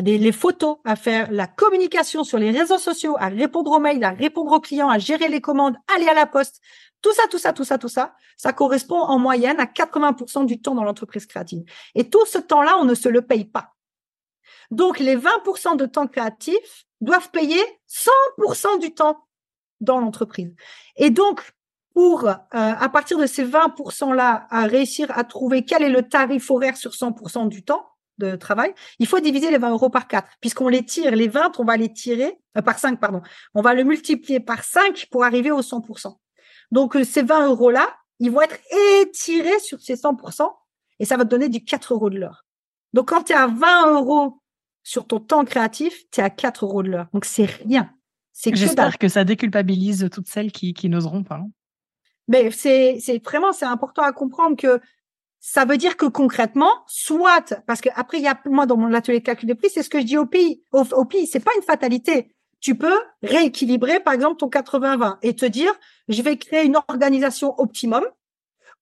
des les photos, à faire la communication sur les réseaux sociaux, à répondre aux mails, à répondre aux clients, à gérer les commandes, aller à la poste. Tout ça, tout ça, tout ça, tout ça, ça correspond en moyenne à 80% du temps dans l'entreprise créative. Et tout ce temps-là, on ne se le paye pas. Donc, les 20% de temps créatif doivent payer 100% du temps dans l'entreprise. Et donc, pour, euh, à partir de ces 20%-là, à réussir à trouver quel est le tarif horaire sur 100% du temps de travail, il faut diviser les 20 euros par 4, puisqu'on les tire, les 20, on va les tirer, euh, par 5, pardon, on va le multiplier par 5 pour arriver aux 100%. Donc, euh, ces 20 euros-là, ils vont être étirés sur ces 100%, et ça va te donner du 4 euros de l'heure. Donc, quand tu es à 20 euros sur ton temps créatif, tu es à 4 euros de l'heure. Donc, c'est rien. J'espère que, ça déculpabilise toutes celles qui, qui n'oseront pas. Hein. Mais c'est, c'est vraiment, c'est important à comprendre que ça veut dire que concrètement, soit, parce que après, il y a, moi, dans mon atelier de calcul de prix, c'est ce que je dis au pays. Au, au pays, c'est pas une fatalité. Tu peux rééquilibrer, par exemple, ton 80-20 et te dire, je vais créer une organisation optimum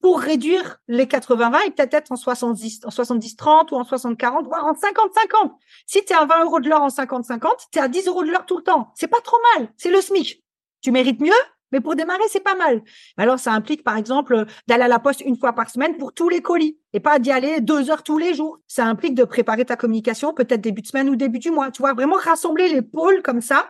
pour réduire les 80-20 et peut-être être en 70, en 70-30 ou en 60-40, voire en 50-50. Si tu es à 20 euros de l'heure en 50-50, tu es à 10 euros de l'heure tout le temps. C'est pas trop mal. C'est le SMIC. Tu mérites mieux, mais pour démarrer, c'est pas mal. Alors, ça implique, par exemple, d'aller à la poste une fois par semaine pour tous les colis et pas d'y aller deux heures tous les jours. Ça implique de préparer ta communication peut-être début de semaine ou début du mois. Tu vois, vraiment rassembler les pôles comme ça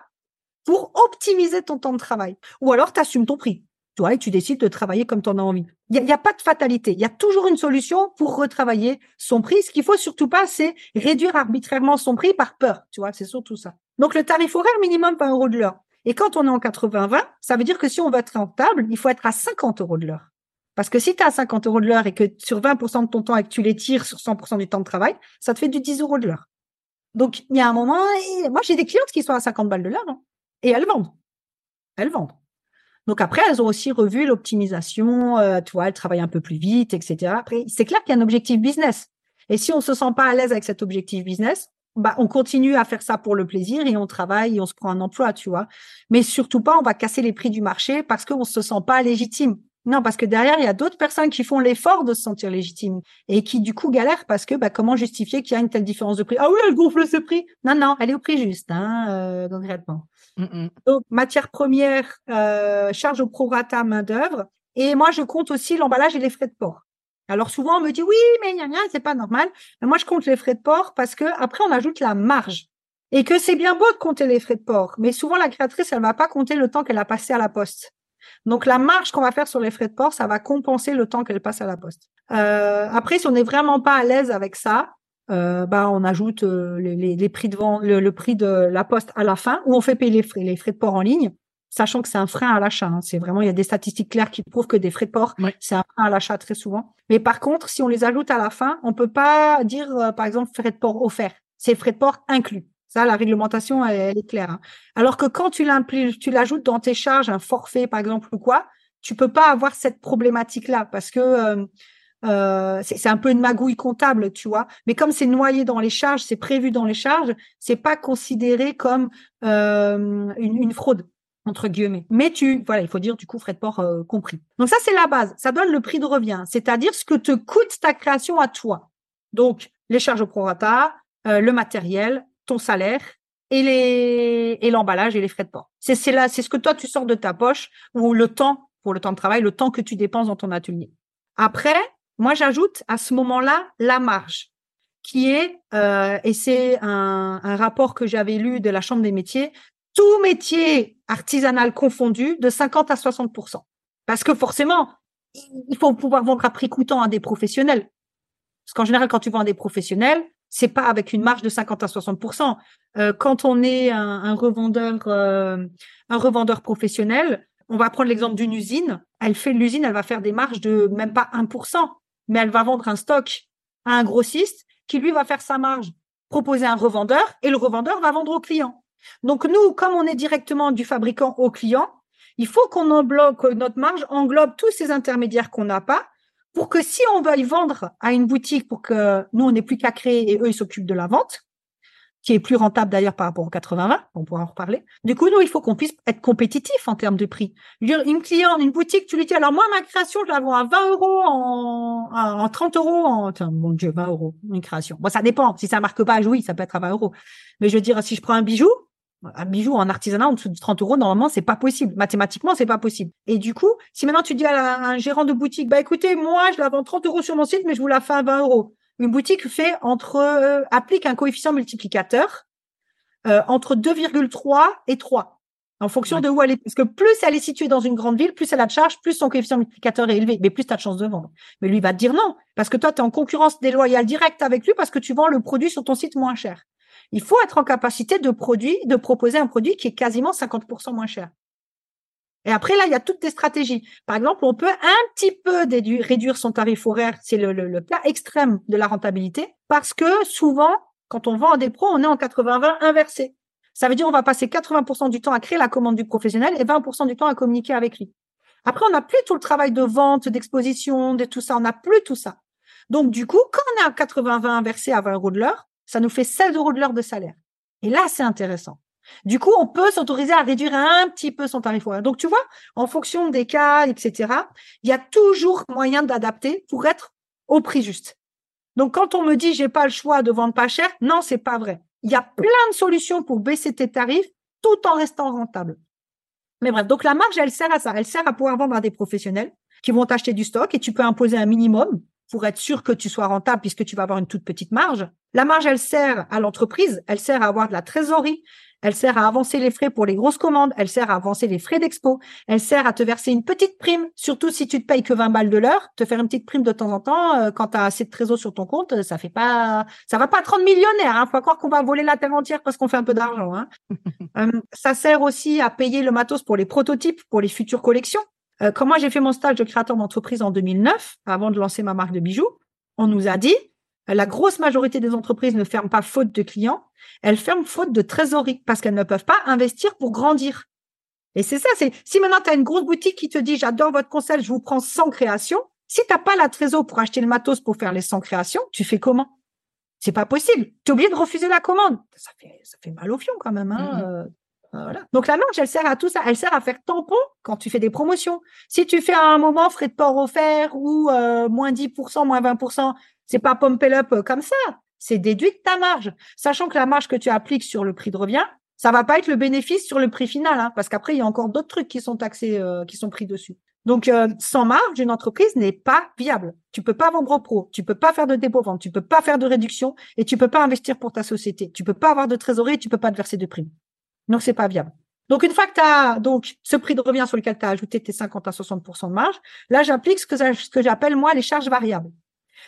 pour optimiser ton temps de travail. Ou alors, tu assumes ton prix. Tu vois, et tu décides de travailler comme tu en as envie. Il n'y a, a, pas de fatalité. Il y a toujours une solution pour retravailler son prix. Ce qu'il faut surtout pas, c'est réduire arbitrairement son prix par peur. Tu vois, c'est surtout ça. Donc, le tarif horaire minimum, 20 euros de l'heure. Et quand on est en 80-20, ça veut dire que si on veut être rentable, il faut être à 50 euros de l'heure. Parce que si tu as 50 euros de l'heure et que sur 20% de ton temps et que tu les tires sur 100% du temps de travail, ça te fait du 10 euros de l'heure. Donc, il y a un moment, moi, j'ai des clientes qui sont à 50 balles de l'heure hein, et elles vendent. Elles vendent. Donc après, elles ont aussi revu l'optimisation, euh, tu vois, elles travaillent un peu plus vite, etc. Après, c'est clair qu'il y a un objectif business. Et si on se sent pas à l'aise avec cet objectif business, bah, on continue à faire ça pour le plaisir et on travaille et on se prend un emploi, tu vois. Mais surtout pas, on va casser les prix du marché parce qu'on se sent pas légitime. Non, parce que derrière, il y a d'autres personnes qui font l'effort de se sentir légitime et qui, du coup, galèrent parce que bah, comment justifier qu'il y a une telle différence de prix? Ah oui, elle gonfle ce prix. Non, non, elle est au prix juste, hein, euh, concrètement. Donc, matière première, euh, charge au prorata main-d'œuvre. Et moi, je compte aussi l'emballage et les frais de port. Alors souvent, on me dit oui, mais a rien, c'est pas normal. Mais moi, je compte les frais de port parce que après, on ajoute la marge. Et que c'est bien beau de compter les frais de port, mais souvent la créatrice, elle va pas compter le temps qu'elle a passé à la poste. Donc la marge qu'on va faire sur les frais de port, ça va compenser le temps qu'elle passe à la poste. Euh, après, si on n'est vraiment pas à l'aise avec ça, euh, bah on ajoute euh, les, les, prix de vente, le, prix de la poste à la fin, ou on fait payer les frais, les frais de port en ligne, sachant que c'est un frein à l'achat. Hein. C'est vraiment, il y a des statistiques claires qui prouvent que des frais de port, c'est un frein à l'achat très souvent. Mais par contre, si on les ajoute à la fin, on peut pas dire, par exemple, frais de port offerts. C'est frais de port inclus. Ça, la réglementation, elle, est claire. Hein. Alors que quand tu l'ajoutes dans tes charges, un forfait, par exemple, ou quoi, tu peux pas avoir cette problématique-là parce que euh, c'est un peu une magouille comptable, tu vois. Mais comme c'est noyé dans les charges, c'est prévu dans les charges, c'est pas considéré comme euh, une, fraude entre guillemets. Mais tu, voilà, il faut dire du coup frais de port euh, compris. Donc ça c'est la base. Ça donne le prix de revient, c'est-à-dire ce que te coûte ta création à toi. Donc les charges au prorata, le matériel, ton salaire et les et l'emballage et les frais de port. C'est là, c'est ce que toi tu sors de ta poche ou le temps pour le temps de travail, le temps que tu dépenses dans ton atelier. Après, moi, j'ajoute à ce moment-là la marge, qui est, euh, et c'est un, rapport que j'avais lu de la Chambre des métiers, tout métier artisanal confondu, de 50 à 60 Parce que forcément, il faut pouvoir vendre à prix coûtant à des professionnels. Parce qu'en général, quand tu vends à des professionnels, c'est pas avec une marge de 50 à 60% euh, Quand on est un, revendeur, euh, un revendeur professionnel, on va prendre l'exemple d'une usine. Elle fait l'usine, elle va faire des marges de même pas 1% mais elle va vendre un stock à un grossiste qui lui va faire sa marge, proposer un revendeur et le revendeur va vendre au client. Donc nous, comme on est directement du fabricant au client, il faut qu'on englobe, que notre marge englobe tous ces intermédiaires qu'on n'a pas pour que si on veuille vendre à une boutique pour que nous, on n'ait plus qu'à créer et eux, ils s'occupent de la vente, qui est plus rentable d'ailleurs par rapport au 80-20, on pourra en reparler. Du coup, nous, il faut qu'on puisse être compétitif en termes de prix. Une cliente, une boutique, tu lui dis, alors moi, ma création, je la vends à 20 euros, en, en 30 euros, en, mon Dieu, 20 euros, une création. Bon, ça dépend. Si ça marque pas, oui, ça peut être à 20 euros. Mais je veux dire, si je prends un bijou, un bijou en artisanat en dessous de 30 euros, normalement, c'est pas possible. Mathématiquement, c'est pas possible. Et du coup, si maintenant tu dis à, un gérant de boutique, bah écoutez, moi, je la vends 30 euros sur mon site, mais je vous la fais à 20 euros. Une boutique fait entre euh, applique un coefficient multiplicateur euh, entre 2,3 et 3 en fonction de où elle est. Parce que plus elle est située dans une grande ville, plus elle a de charge, plus son coefficient multiplicateur est élevé, mais plus tu as de chances de vendre. Mais lui va te dire non, parce que toi, tu es en concurrence déloyale directe avec lui parce que tu vends le produit sur ton site moins cher. Il faut être en capacité de produire, de proposer un produit qui est quasiment 50% moins cher. Et après, là, il y a toutes des stratégies. Par exemple, on peut un petit peu réduire son tarif horaire. C'est le, cas extrême de la rentabilité parce que souvent, quand on vend à des pros, on est en 80-20 inversé. Ça veut dire on va passer 80% du temps à créer la commande du professionnel et 20% du temps à communiquer avec lui. Après, on n'a plus tout le travail de vente, d'exposition, de tout ça. On n'a plus tout ça. Donc, du coup, quand on est à 80-20 inversé à 20 euros de l'heure, ça nous fait 16 euros de l'heure de salaire. Et là, c'est intéressant. Du coup, on peut s'autoriser à réduire un petit peu son tarif horaire. Donc, tu vois, en fonction des cas, etc., il y a toujours moyen d'adapter pour être au prix juste. Donc, quand on me dit j'ai pas le choix de vendre pas cher, non, c'est pas vrai. Il y a plein de solutions pour baisser tes tarifs tout en restant rentable. Mais bref, donc la marge, elle sert à ça. Elle sert à pouvoir vendre à des professionnels qui vont t'acheter du stock et tu peux imposer un minimum pour être sûr que tu sois rentable puisque tu vas avoir une toute petite marge. La marge, elle sert à l'entreprise, elle sert à avoir de la trésorerie, elle sert à avancer les frais pour les grosses commandes, elle sert à avancer les frais d'expo, elle sert à te verser une petite prime, surtout si tu te payes que 20 balles de l'heure, te faire une petite prime de temps en temps euh, quand tu as assez de trésor sur ton compte, ça fait pas ça va pas te rendre millionnaire, hein, faut croire qu'on va voler la terre entière parce qu'on fait un peu d'argent hein. Euh, ça sert aussi à payer le matos pour les prototypes, pour les futures collections. Euh, quand moi j'ai fait mon stage de créateur d'entreprise en 2009, avant de lancer ma marque de bijoux, on nous a dit la grosse majorité des entreprises ne ferment pas faute de clients, elles ferment faute de trésorerie parce qu'elles ne peuvent pas investir pour grandir. Et c'est ça, c'est si maintenant tu as une grosse boutique qui te dit j'adore votre conseil, je vous prends 100 créations, si t'as pas la trésorerie pour acheter le matos pour faire les 100 créations, tu fais comment? C'est pas possible. Tu es obligé de refuser la commande. Ça fait, ça fait mal au fion quand même. Hein, mmh euh, voilà. Donc la marge, elle sert à tout ça. Elle sert à faire tampon quand tu fais des promotions. Si tu fais à un moment frais de port offert ou euh, moins 10%, moins 20%, c'est pas pump up euh, comme ça. C'est déduit de ta marge. Sachant que la marge que tu appliques sur le prix de revient, ça va pas être le bénéfice sur le prix final, hein, parce qu'après, il y a encore d'autres trucs qui sont taxés, qui sont pris dessus. Donc, euh, sans marge, une entreprise n'est pas viable. Tu peux pas vendre au pro, tu peux pas faire de dépôt vente, tu peux pas faire de réduction et tu peux pas investir pour ta société. Tu peux pas avoir de trésorerie, tu peux pas te verser de primes. Donc, c'est pas viable. Donc, une fois que tu as donc ce prix de revient sur lequel tu as ajouté tes 50 à 60% de marge, là, j'applique ce que, j'appelle moi les charges variables.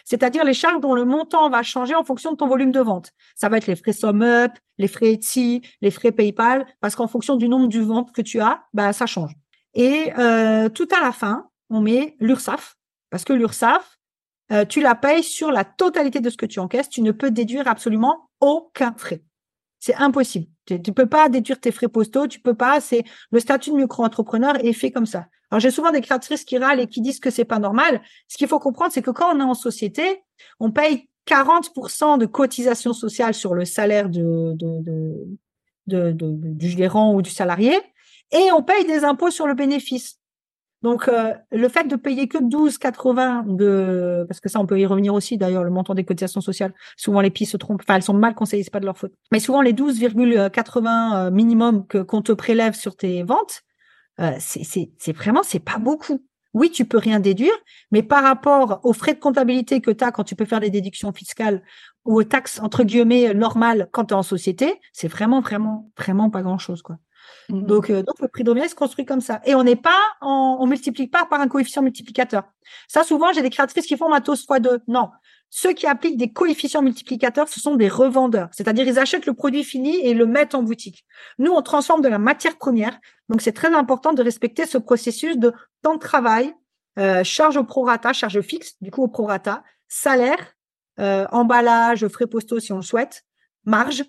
C'est-à-dire les charges dont le montant va changer en fonction de ton volume de vente. Ça va être les frais SumUp, les frais Etsy, les frais PayPal, parce qu'en fonction du nombre de ventes que tu as, bah, ça change. Et euh, tout à la fin, on met l'URSSAF, parce que l'URSSAF, euh, tu la payes sur la totalité de ce que tu encaisses. Tu ne peux déduire absolument aucun frais. C'est impossible. Tu ne peux pas déduire tes frais postaux, tu peux pas. C'est le statut de micro-entrepreneur est fait comme ça. Alors j'ai souvent des créatrices qui râlent et qui disent que c'est pas normal. Ce qu'il faut comprendre, c'est que quand on est en société, on paye 40% de cotisation sociale sur le salaire du gérant ou du salarié et on paye des impôts sur le bénéfice. Donc, euh, le fait de payer que 12,80 de, parce que ça, on peut y revenir aussi, d'ailleurs, le montant des cotisations sociales, souvent les pistes se trompent, enfin, elles sont mal conseillées, c'est pas de leur faute. Mais souvent, les 12,80 euh, minimum que, qu'on te prélève sur tes ventes, euh, c'est vraiment, c'est pas beaucoup. Oui, tu peux rien déduire, mais par rapport aux frais de comptabilité que tu as quand tu peux faire des déductions fiscales ou aux taxes, entre guillemets, normales quand tu es en société, c'est vraiment, vraiment, vraiment pas grand chose, quoi. Mmh. Donc, euh, donc le prix de se construit comme ça. Et on n'est pas, en, on multiplie pas par un coefficient multiplicateur. Ça, souvent, j'ai des créatrices qui font matos x2. Non. Ceux qui appliquent des coefficients multiplicateurs, ce sont des revendeurs. C'est-à-dire, ils achètent le produit fini et le mettent en boutique. Nous, on transforme de la matière première. Donc, c'est très important de respecter ce processus de temps de travail, euh, charge au prorata, charge fixe, du coup au prorata, salaire, euh, emballage, frais postaux si on le souhaite, marge,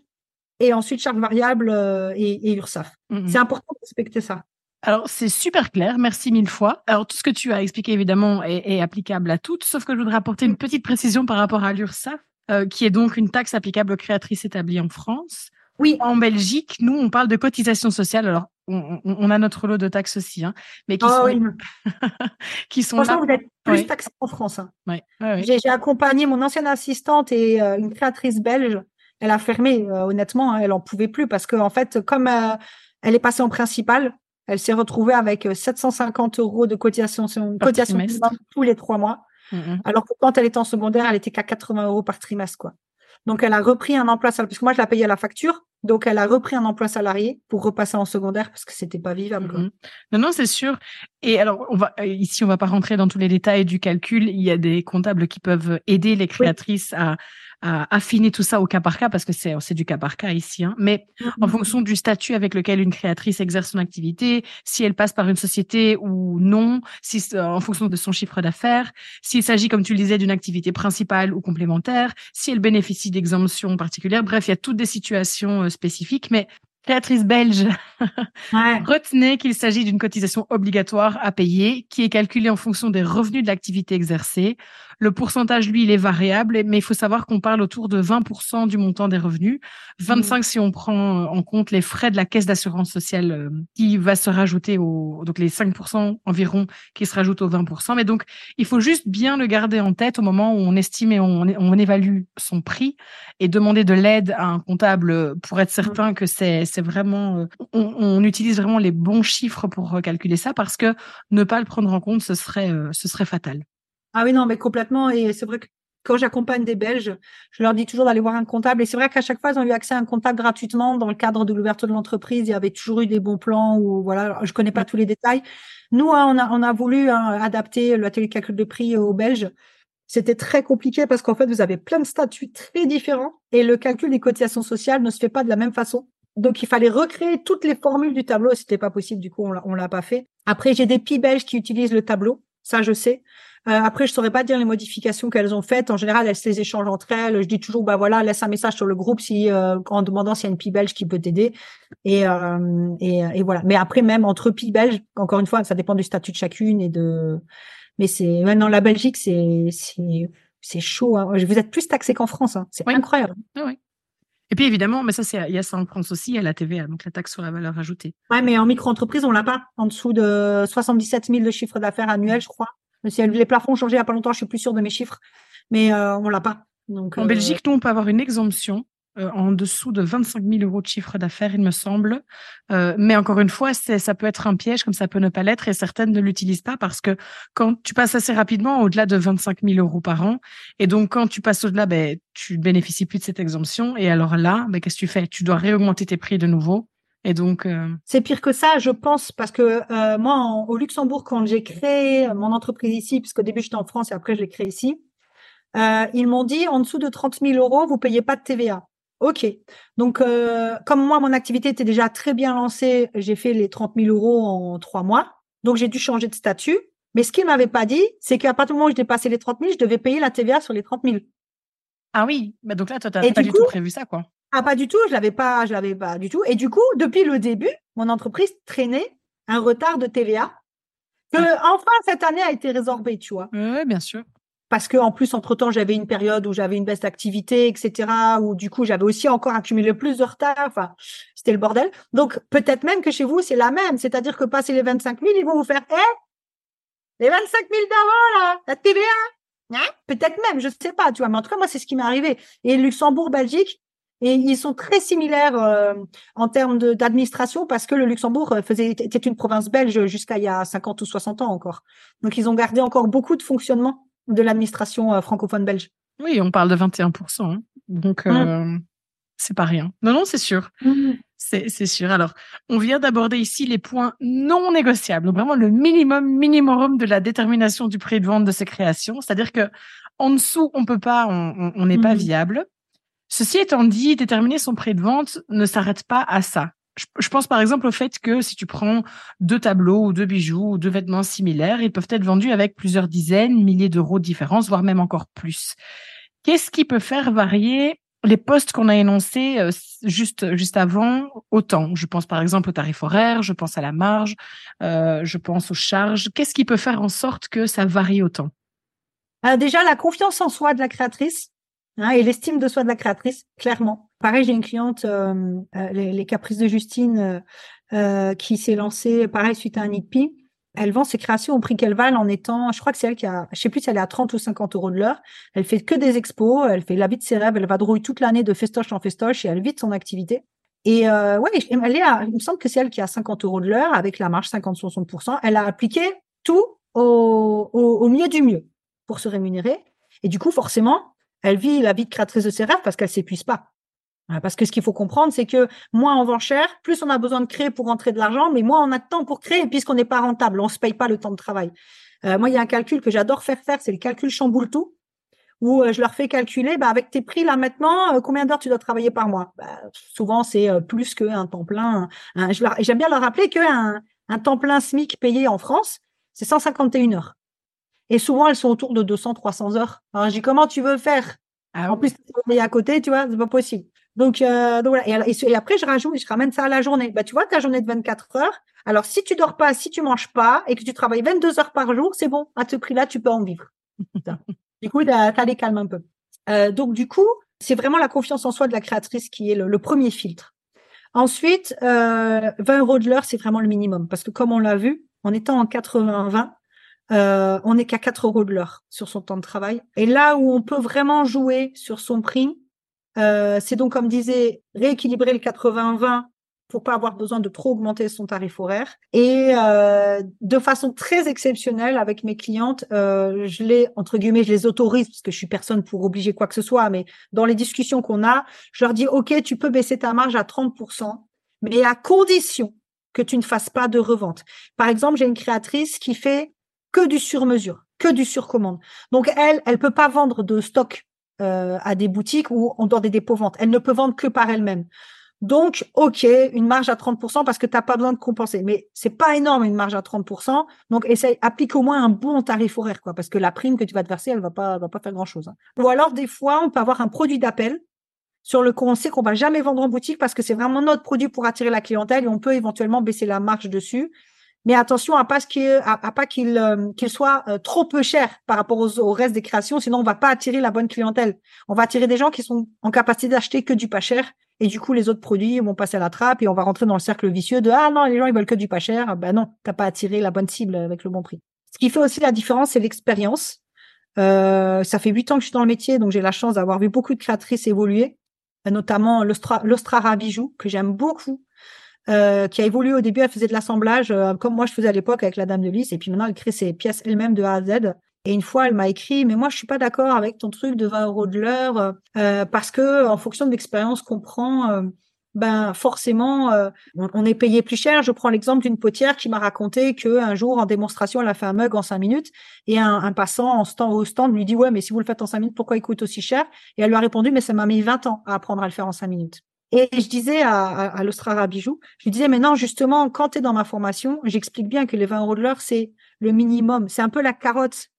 et ensuite charge variable euh, et, et, URSAF. Mm-hmm. C'est important de respecter ça. Alors, c'est super clair. Merci mille fois. Alors, tout ce que tu as expliqué, évidemment, est, applicable à toutes, sauf que je voudrais apporter une petite précision par rapport à l'URSAF, euh, qui est donc une taxe applicable aux créatrices établies en France. Oui. En Belgique, nous, on parle de cotisation sociale. Alors, on, a notre lot de taxes aussi, hein, mais qui oh, sont, oui. qui sont Franchement, vous êtes plus taxés en France. Hein. Ouais. J'ai accompagné mon ancienne assistante et euh, une créatrice belge elle a fermé. Euh, honnêtement, hein, elle en pouvait plus parce que en fait, comme euh, elle est passée en principal, elle s'est retrouvée avec 750 euh, euros de cotisation, cotisation tous les trois mois. Mmh Alors que quand elle était en secondaire, elle était qu'à 80 euros par trimestre, quoi. Donc, elle a repris un emploi salarié, puisque moi, je la payais à la facture. Donc, elle a repris un emploi salarié pour repasser en secondaire parce que c'était pas vivable. Mmh non, non, c'est sûr. Et alors, on va, ici, on va pas rentrer dans tous les détails du calcul. Il y a des comptables qui peuvent aider les créatrices à, à affiner tout ça au cas par cas parce que c'est c'est du cas par cas ici. Hein. Mais en mm-hmm. fonction du statut avec lequel une créatrice exerce son activité, si elle passe par une société ou non, si en fonction de son chiffre d'affaires, s'il s'agit, comme tu le disais, d'une activité principale ou complémentaire, si elle bénéficie d'exemptions particulières. Bref, il y a toutes des situations euh, spécifiques, mais Créatrice belge, retenez qu'il s'agit d'une cotisation obligatoire à payer qui est calculée en fonction des revenus de l'activité exercée. Le pourcentage, lui, il est variable, mais il faut savoir qu'on parle autour de 20% du montant des revenus, 25 si on prend en compte les frais de la caisse d'assurance sociale euh, qui va se rajouter au, donc les 5% environ qui se rajoutent aux 20%. Mais donc, il faut juste bien le garder en tête au moment où on estime et on, on évalue son prix et demander de l'aide à un comptable pour être certain que c'est vraiment, euh, on, on, utilise vraiment les bons chiffres pour calculer ça parce que ne pas le prendre en compte, ce serait, euh, ce serait fatal. Ah oui, non, mais complètement. Et c'est vrai que quand j'accompagne des Belges, je leur dis toujours d'aller voir un comptable. Et c'est vrai qu'à chaque fois, ils ont eu accès à un comptable gratuitement dans le cadre de l'ouverture de l'entreprise. Il y avait toujours eu des bons plans ou voilà. Je connais pas tous les détails. Nous, hein, on a, on a voulu hein, adapter le calcul de prix aux Belges. C'était très compliqué parce qu'en fait, vous avez plein de statuts très différents et le calcul des cotisations sociales ne se fait pas de la même façon. Donc, il fallait recréer toutes les formules du tableau. C'était pas possible. Du coup, on l'a pas fait. Après, j'ai des filles belges qui utilisent le tableau. Ça, je sais. Euh, après, je saurais pas dire les modifications qu'elles ont faites. En général, elles se les échangent entre elles. Je dis toujours, bah voilà, laisse un message sur le groupe si euh, en demandant s'il y a une pie belge qui peut t'aider. Et, euh, et, et, voilà. Mais après, même entre pie belges, encore une fois, ça dépend du statut de chacune et de. Mais c'est maintenant la Belgique, c'est c'est chaud. Hein. Vous êtes plus taxé qu'en France. Hein. C'est incroyable. Ah oui. Et puis évidemment, mais ça, c'est, il y a ça en France aussi, il y a la TVA, donc la taxe sur la valeur ajoutée. Ouais, mais en micro-entreprise, on l'a pas. En dessous de 77 000 de chiffre d'affaires annuel, je crois. Si les plafonds ont changé il n'y a pas longtemps, je suis plus sûre de mes chiffres, mais euh, on l'a pas. Donc, en euh, Belgique, nous, on peut avoir une exemption euh, en dessous de 25 000 euros de chiffre d'affaires, il me semble. Euh, mais encore une fois, ça peut être un piège, comme ça peut ne pas l'être, et certaines ne l'utilisent pas parce que quand tu passes assez rapidement au-delà de 25 000 euros par an, et donc quand tu passes au-delà, ben, tu ne bénéficies plus de cette exemption. Et alors là, ben, qu'est-ce que tu fais? Tu dois réaugmenter tes prix de nouveau. Et donc, euh, c'est pire que ça, je pense, parce que euh, moi, au Luxembourg, quand j'ai créé mon entreprise ici, puisqu'au début j'étais en France et après je l'ai créé ici, euh, ils m'ont dit en dessous de 30 000 euros, vous payez pas de TVA. Ok. Donc, comme moi, mon activité était déjà très bien lancée, j'ai fait les 30 000 euros en trois mois. Donc, j'ai dû changer de statut. Mais ce qu'ils m'avaient pas dit, c'est qu'à partir du moment où je dépassais les 30 000, je devais payer la TVA sur les 30 000. Ah oui, bah donc là, toi, tu n'as pas du, tout prévu ça, quoi. Ah, pas du tout, je l'avais pas, je l'avais pas du tout. Et du coup, depuis le début, mon entreprise traînait un retard de TVA que ah. enfin cette année a été résorbé, tu vois. Oui, bien sûr. Parce que en plus, entre temps, j'avais une période où j'avais une baisse d'activité, etc. Où du coup, j'avais aussi encore accumulé plus de retard. Enfin, c'était le bordel. Donc, peut-être même que chez vous, c'est la même. C'est-à-dire que passer les 25 000, ils vont vous faire, eh, les 25 000 d'avant, là, la TVA. Hein? Peut-être même, je sais pas, tu vois. Mais en tout cas, moi, c'est ce qui m'est arrivé. Et Luxembourg, Belgique, et ils sont très similaires euh, en termes d'administration parce que le Luxembourg euh, faisait, était une province belge jusqu'à il y a 50 ou 60 ans encore. Donc, ils ont gardé encore beaucoup de fonctionnement de l'administration euh, francophone belge. Oui, on parle de 21%. Hein. Donc, mmh. c'est pas rien. Non, non, c'est sûr. Mmh. C'est sûr. Alors, on vient d'aborder ici les points non négociables. Donc, vraiment le minimum, minimum de la détermination du prix de vente de ces créations. C'est-à-dire que en dessous, on peut pas, on n'est pas mmh. viable. Ceci étant dit, déterminer son prix de vente ne s'arrête pas à ça. Je, pense par exemple au fait que si tu prends deux tableaux ou deux bijoux ou deux vêtements similaires, ils peuvent être vendus avec plusieurs dizaines, milliers d'euros de différence, voire même encore plus. Qu'est-ce qui peut faire varier les postes qu'on a énoncés euh, juste juste avant autant Je pense par exemple au tarif horaire, je pense à la marge, euh, je pense aux charges. Qu'est-ce qui peut faire en sorte que ça varie autant? Euh, Déjà la confiance en soi de la créatrice Hein, et l'estime de soi de la créatrice, clairement. Pareil, j'ai une cliente, euh, euh, les, Caprices de Justine, euh, qui s'est lancée, pareil, suite à un ITP. Elle vend ses créations au prix qu'elle valent en étant, je crois que c'est elle qui a, je sais plus si elle est à 30 ou 50 euros de l'heure. Elle fait que des expos, elle fait la vie de ses rêves, elle va drouiller toute l'année de festoche en festoche et elle vit de son activité. Et ouais, elle il me semble que c'est elle qui a 50 euros de l'heure avec la marge 50-60%. Elle a appliqué tout au, au mieux du mieux pour se rémunérer. Et du coup, forcément, elle vit la vie de créatrice de ses rêves parce qu'elle s'épuise pas. Parce que ce qu'il faut comprendre, c'est que moins on vend cher, plus on a besoin de créer pour rentrer de l'argent, mais moins on a de temps pour créer puisqu'on n'est pas rentable, on se paye pas le temps de travail. Euh, moi, il y a un calcul que j'adore faire faire, c'est le calcul chamboule tout, où euh, je leur fais calculer, bah, avec tes prix là maintenant, euh, combien d'heures tu dois travailler par mois? Bah, Souvent, c'est plus qu'un temps plein. J'aime bien leur rappeler qu'un un temps plein SMIC payé en France, c'est 151 heures. Et souvent, elles sont autour de 200, 300 heures. Alors, je dis, comment tu veux faire? Ah En plus, tu es à côté, tu vois, c'est pas possible. Donc, euh, donc voilà. Et, après, je rajoute, je ramène ça à la journée. Bah, tu vois, ta journée de 24 heures. Alors, si tu dors pas, si tu manges pas et que tu travailles 22 heures par jour, c'est bon. À ce prix-là, tu peux en vivre. du coup, tu as les calmes un peu. Euh, donc, du coup, c'est vraiment la confiance en soi de la créatrice qui est le, premier filtre. Ensuite, euh, 20 euros de l'heure, c'est vraiment le minimum. Parce que comme on l'a vu, en étant en 80-20, euh, on n'est qu'à 4 euros de l'heure sur son temps de travail. Et là où on peut vraiment jouer sur son prix, euh, c'est donc, comme disait, rééquilibrer le 80-20 pour pas avoir besoin de trop augmenter son tarif horaire. Et euh, de façon très exceptionnelle avec mes clientes, je les entre guillemets, je les autorise parce que je suis personne pour obliger quoi que ce soit, mais dans les discussions qu'on a, je leur dis ok, tu peux baisser ta marge à 30%, mais à condition que tu ne fasses pas de revente. Par exemple, j'ai une créatrice qui fait que du sur-mesure, que du sur-commande. Donc elle, elle peut pas vendre de stock euh, à des boutiques on doit des dépôts ventes. Elle ne peut vendre que par elle-même. Donc, OK, une marge à 30% parce que tu n'as pas besoin de compenser. Mais c'est pas énorme une marge à 30%. Donc, essaye, applique au moins un bon tarif horaire, quoi, parce que la prime que tu vas te verser, elle va pas, va pas faire grand chose. Hein. Ou alors, des fois, on peut avoir un produit d'appel sur le on sait qu'on va jamais vendre en boutique parce que c'est vraiment notre produit pour attirer la clientèle et on peut éventuellement baisser la marge dessus. Mais attention à pas qu'il pas qu'il euh, soit euh, trop peu cher par rapport au reste des créations, sinon on va pas attirer la bonne clientèle. On va attirer des gens qui sont en capacité d'acheter que du pas cher et du coup les autres produits vont passer à la trappe et on va rentrer dans le cercle vicieux de ah non les gens ils veulent que du pas cher. Ben non, t'as pas attiré la bonne cible avec le bon prix. Ce qui fait aussi la différence, c'est l'expérience. Euh, ça fait huit ans que je suis dans le métier, donc j'ai la chance d'avoir vu beaucoup de créatrices évoluer, notamment l'Ostrara Bijou que j'aime beaucoup euh, qui a évolué au début. Elle faisait de l'assemblage, euh, comme moi je faisais à l'époque avec la Dame de Lys, et puis maintenant elle crée ses pièces elle-même de A à Z. Et une fois, elle m'a écrit, mais moi je suis pas d'accord avec ton truc de 20 euros de l'heure, euh, parce que en fonction de l'expérience qu'on prend, ben forcément, on est payé plus cher. Je prends l'exemple d'une potière qui m'a raconté que un jour en démonstration, elle a fait un mug en cinq minutes, et un, passant en stand, au stand lui dit ouais, mais si vous le faites en cinq minutes, pourquoi il coûte aussi cher? Et elle lui a répondu, mais ça m'a mis 20 ans à apprendre à le faire en cinq minutes. Et je disais à, à, l'Ostrara Bijou, je disais, mais non, justement, quand tu es dans ma formation, j'explique bien que les 20 euros de l'heure, c'est le minimum. C'est un peu la carotte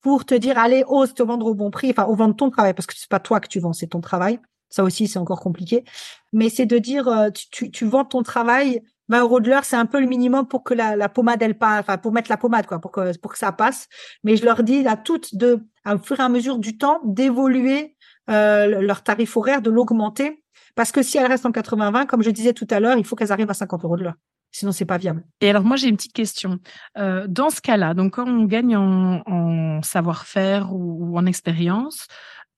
pour te dire, allez, ose te vendre au bon prix, enfin, au vendre ton travail, parce que c'est pas toi que tu vends, c'est ton travail. Ça aussi, c'est encore compliqué. Mais c'est de dire, euh, tu, tu, vends ton travail, 20 euros de l'heure, c'est un peu le minimum pour que la, la pommade, elle passe, enfin, pour mettre la pommade, quoi, pour que, pour que ça passe. Mais je leur dis à toutes de, à fur et à mesure du temps, d'évoluer euh, leur tarif horaire, de l'augmenter parce que si elles restent en 80-20, comme je disais tout à l'heure, il faut qu'elles arrivent à 50 euros de l'heure. Sinon, c'est pas viable. Et alors, moi, j'ai une petite question. Euh, dans ce cas-là, donc quand on gagne en, savoir-faire ou, en expérience,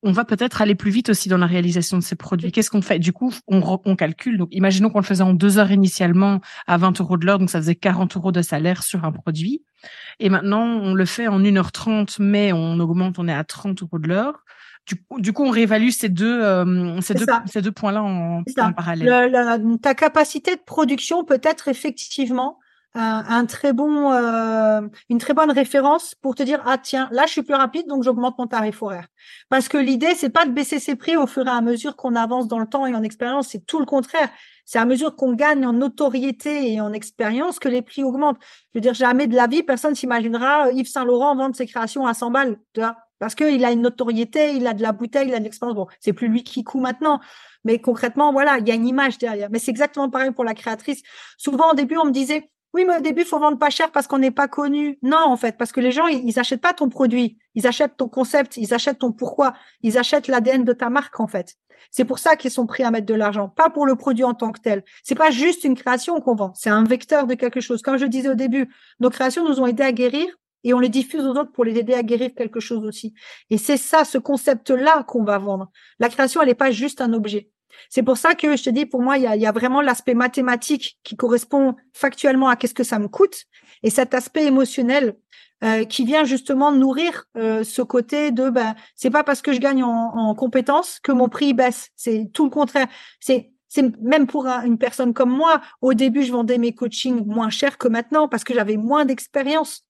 on va peut-être aller plus vite aussi dans la réalisation de ces produits. Qu'est-ce qu'on fait? Du coup, on, on, calcule. Donc, imaginons qu'on le faisait en deux heures initialement à 20 euros de l'heure, donc ça faisait 40 euros de salaire sur un produit. Et maintenant, on le fait en 1h30, mais on augmente, on est à 30 euros de l'heure. Du, coup, on réévalue ces deux, euh, ces, deux ces deux points-là en, parallèle. ta capacité de production peut être effectivement un, très bon, euh, une très bonne référence pour te dire ah tiens là je suis plus rapide donc j'augmente mon tarif horaire. Parce que l'idée c'est pas de baisser ses prix au fur et à mesure qu'on avance dans le temps et en expérience, c'est tout le contraire. C'est à mesure qu'on gagne en notoriété et en expérience que les prix augmentent. Je veux dire jamais de la vie personne s'imaginera Yves Saint Laurent vendre ses créations à 100 balles. Tu vois? Parce qu'il a une notoriété, il a de la bouteille, il a de l'expérience. Bon, c'est plus lui qui coud maintenant, mais concrètement, voilà, il y a une image derrière. Mais c'est exactement pareil pour la créatrice. Souvent, au début, on me disait, oui, mais au début, faut vendre pas cher parce qu'on n'est pas connu. Non, en fait, parce que les gens, ils, n'achètent pas ton produit, ils achètent ton concept, ils achètent ton pourquoi, ils achètent l'ADN de ta marque, en fait. C'est pour ça qu'ils sont prêts à mettre de l'argent, pas pour le produit en tant que tel. C'est pas juste une création qu'on vend, c'est un vecteur de quelque chose. Comme je disais au début, nos créations nous ont aidés à guérir, et on les diffuse aux autres pour les aider à guérir quelque chose aussi. Et c'est ça, ce concept-là qu'on va vendre. La création, elle n'est pas juste un objet. C'est pour ça que je te dis, pour moi, il y a, vraiment l'aspect mathématique qui correspond factuellement à qu'est-ce que ça me coûte, et cet aspect émotionnel euh, qui vient justement nourrir euh, ce côté de, ben, c'est pas parce que je gagne en, en compétences que mon prix baisse. C'est tout le contraire. C'est c'est même pour une personne comme moi. Au début, je vendais mes coachings moins cher que maintenant parce que j'avais moins d'expérience.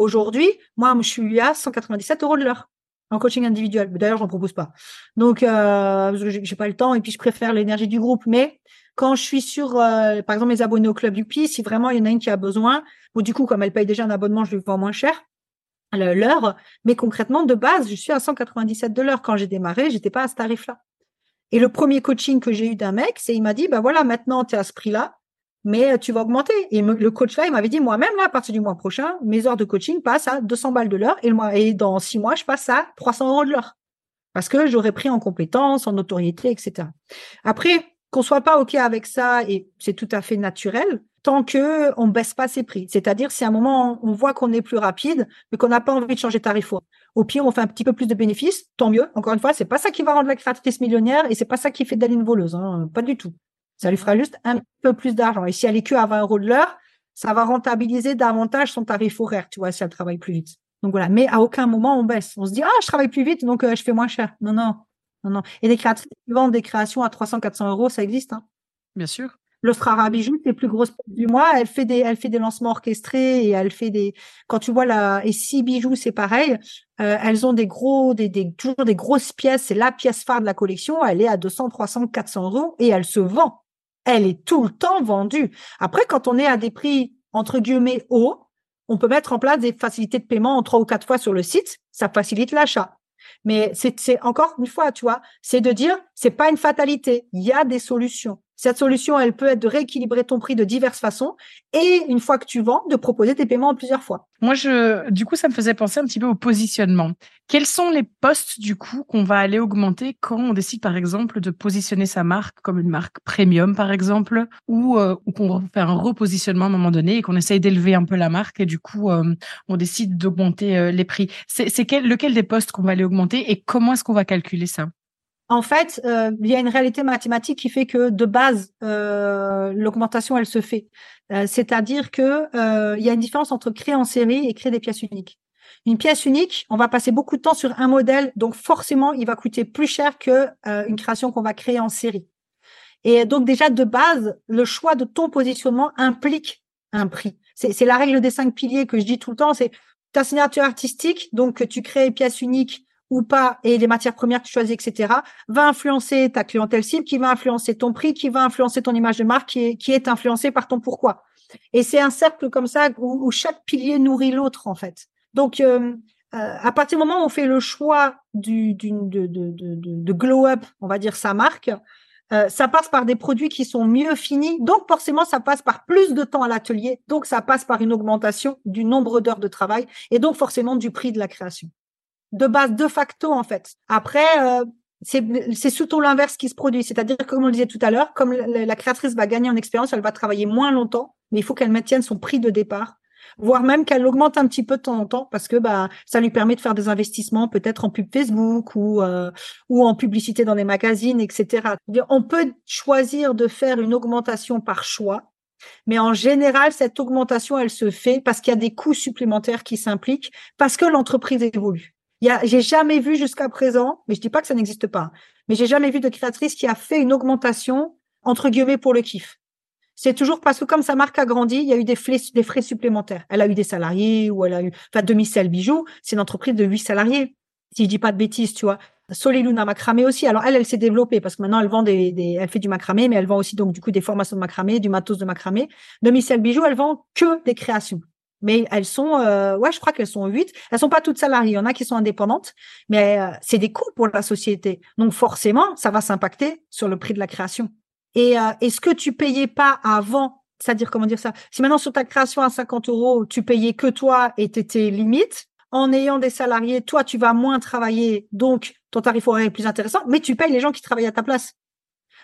Aujourd'hui, moi, je suis à 197 euros de l'heure en coaching individuel. D'ailleurs, j'en propose pas. Donc, euh, j'ai pas le temps et puis je préfère l'énergie du groupe. Mais quand je suis sur, euh, par exemple, mes abonnés au club du si vraiment il y en a une qui a besoin, ou du coup, comme elle paye déjà un abonnement, je lui vends moins cher l'heure. Mais concrètement, de base, je suis à 197 de l'heure. Quand j'ai démarré, j'étais pas à ce tarif-là. Et le premier coaching que j'ai eu d'un mec, c'est il m'a dit, bah voilà, maintenant tu es à ce prix-là mais euh, tu vas augmenter. Et le coach là, il m'avait dit moi-même là, à partir du mois prochain, mes heures de coaching passent à 200 balles de l'heure et, dans six mois, je passe à 300 euros de l'heure parce que j'aurais pris en compétences, en notoriété, etc. Après, qu'on soit pas ok avec ça et c'est tout à fait naturel tant que on baisse pas ses prix. C'est-à-dire si à un moment on voit qu'on est plus rapide, mais qu'on n'a pas envie de changer de tarif. Au pire, on fait un petit peu plus de bénéfices, tant mieux. Encore une fois, c'est pas ça qui va rendre la créatrice millionnaire et c'est pas ça qui fait d'elle une voleuse, hein. pas du tout. Ça lui fera juste un peu plus d'argent. Et si elle est que à 20 euros de l'heure, ça va rentabiliser davantage son tarif horaire, tu vois, si elle travaille plus vite. Donc voilà. Mais à aucun moment on baisse. On se dit, ah, je travaille plus vite, donc euh, je fais moins cher. Non, non, non, non. Et des créatrices qui vendent des créations à 300, 400 euros, ça existe. Hein. Bien sûr. L'Ostrara Bijou, c'est plus grosse du mois. Elle fait des, elle fait des lancements orchestrés et elle fait des, quand tu vois la, et si bijoux, c'est pareil. Euh, elles ont des gros, des, des, toujours des grosses pièces. C'est la pièce phare de la collection. Elle est à 200, 300, 400 euros et elle se vend elle est tout le temps vendue. Après, quand on est à des prix entre guillemets hauts, on peut mettre en place des facilités de paiement en trois ou quatre fois sur le site. Ça facilite l'achat. Mais c'est encore une fois, tu vois, c'est de dire, c'est pas une fatalité. Il y a des solutions. Cette solution, elle peut être de rééquilibrer ton prix de diverses façons et une fois que tu vends, de proposer tes paiements en plusieurs fois. Moi, je, du coup, ça me faisait penser un petit peu au positionnement. Quels sont les postes, du coup, qu'on va aller augmenter quand on décide, par exemple, de positionner sa marque comme une marque premium, par exemple, ou, euh, qu'on fait un repositionnement à un moment donné et qu'on essaye d'élever un peu la marque et du coup, euh, on décide d'augmenter euh, les prix? C'est lequel des postes qu'on va aller augmenter et comment est-ce qu'on va calculer ça? En fait, euh, il y a une réalité mathématique qui fait que de base, euh, l'augmentation, elle se fait. Euh, c'est-à-dire que il y a une différence entre créer en série et créer des pièces uniques. Une pièce unique, on va passer beaucoup de temps sur un modèle, donc forcément, il va coûter plus cher que une création qu'on va créer en série. Et donc déjà de base, le choix de ton positionnement implique un prix. C'est la règle des cinq piliers que je dis tout le temps. C'est ta signature artistique, donc tu crées une pièce unique ou pas, et les matières premières que tu choisis, etc., va influencer ta clientèle cible, qui va influencer ton prix, qui va influencer ton image de marque, qui est, qui influencée par ton pourquoi. Et c'est un cercle comme ça où, chaque pilier nourrit l'autre, en fait. Donc, euh, euh, à partir du moment où on fait le choix du, de, de, de, de, glow up, on va dire sa marque, euh, ça passe par des produits qui sont mieux finis, donc forcément ça passe par plus de temps à l'atelier, donc ça passe par une augmentation du nombre d'heures de travail et donc forcément du prix de la création de base de facto en fait. Après, euh, c'est surtout l'inverse qui se produit, c'est-à-dire comme on le disait tout à l'heure, comme la, créatrice va gagner en expérience, elle va travailler moins longtemps, mais il faut qu'elle maintienne son prix de départ, voire même qu'elle augmente un petit peu de temps en temps parce que bah ça lui permet de faire des investissements peut-être en pub Facebook ou euh, ou en publicité dans les magazines, etc. On peut choisir de faire une augmentation par choix. Mais en général, cette augmentation, elle se fait parce qu'il y a des coûts supplémentaires qui s'impliquent, parce que l'entreprise évolue j'ai jamais vu jusqu'à présent, mais je dis pas que ça n'existe pas, mais j'ai jamais vu de créatrice qui a fait une augmentation entre guillemets pour le kiff. C'est toujours parce que comme sa marque a grandi, il y a eu des frais, supplémentaires. Elle a eu des salariés ou elle a eu, enfin, Demi-Sel Bijoux, c'est une entreprise de huit salariés. Si je dis pas de bêtises, tu vois. Soliluna macramé aussi. Alors elle, elle s'est développée parce que maintenant elle vend des, des, elle fait du macramé, mais elle vend aussi donc du coup des formations de macramé, du matos de macramé. Demi-Sel Bijoux, elle vend que des créations mais elles sont, euh, ouais, je crois qu'elles sont huit. Elles sont pas toutes salariées. Il y en a qui sont indépendantes, mais euh, c'est des coûts pour la société. Donc forcément, ça va s'impacter sur le prix de la création. Et euh, est-ce que tu payais pas avant? C'est-à-dire comment dire ça? Si maintenant sur ta création à 50 euros, tu payais que toi et t'étais limite, en ayant des salariés, toi tu vas moins travailler, donc ton tarif horaire est plus intéressant, mais tu payes les gens qui travaillent à ta place.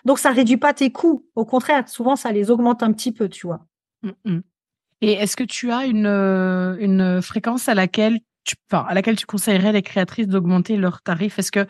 Donc ça réduit pas tes coûts. Au contraire, souvent ça les augmente un petit peu, tu vois. Mmh, mmh. Et est-ce que tu as une, euh, une fréquence à laquelle tu, enfin, à laquelle tu conseillerais les créatrices d'augmenter leurs tarifs? Est-ce que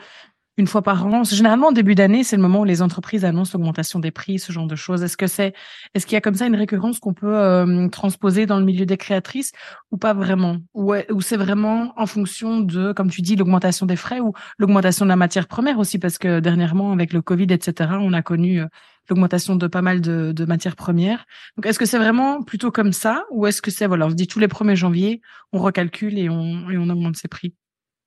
une fois par an. Généralement, au début d'année, c'est le moment où les entreprises annoncent l'augmentation des prix, ce genre de choses. Est-ce que c'est, est-ce qu'il y a comme ça une récurrence qu'on peut euh, transposer dans le milieu des créatrices ou pas vraiment? Ou, c'est vraiment en fonction de, comme tu dis, l'augmentation des frais ou l'augmentation de la matière première aussi, parce que dernièrement, avec le Covid, etc., on a connu euh, l'augmentation de pas mal de, matières premières. Donc, est-ce que c'est vraiment plutôt comme ça ou est-ce que c'est, voilà, on se dit tous les 1er janvier, on recalcule et on, augmente ses prix?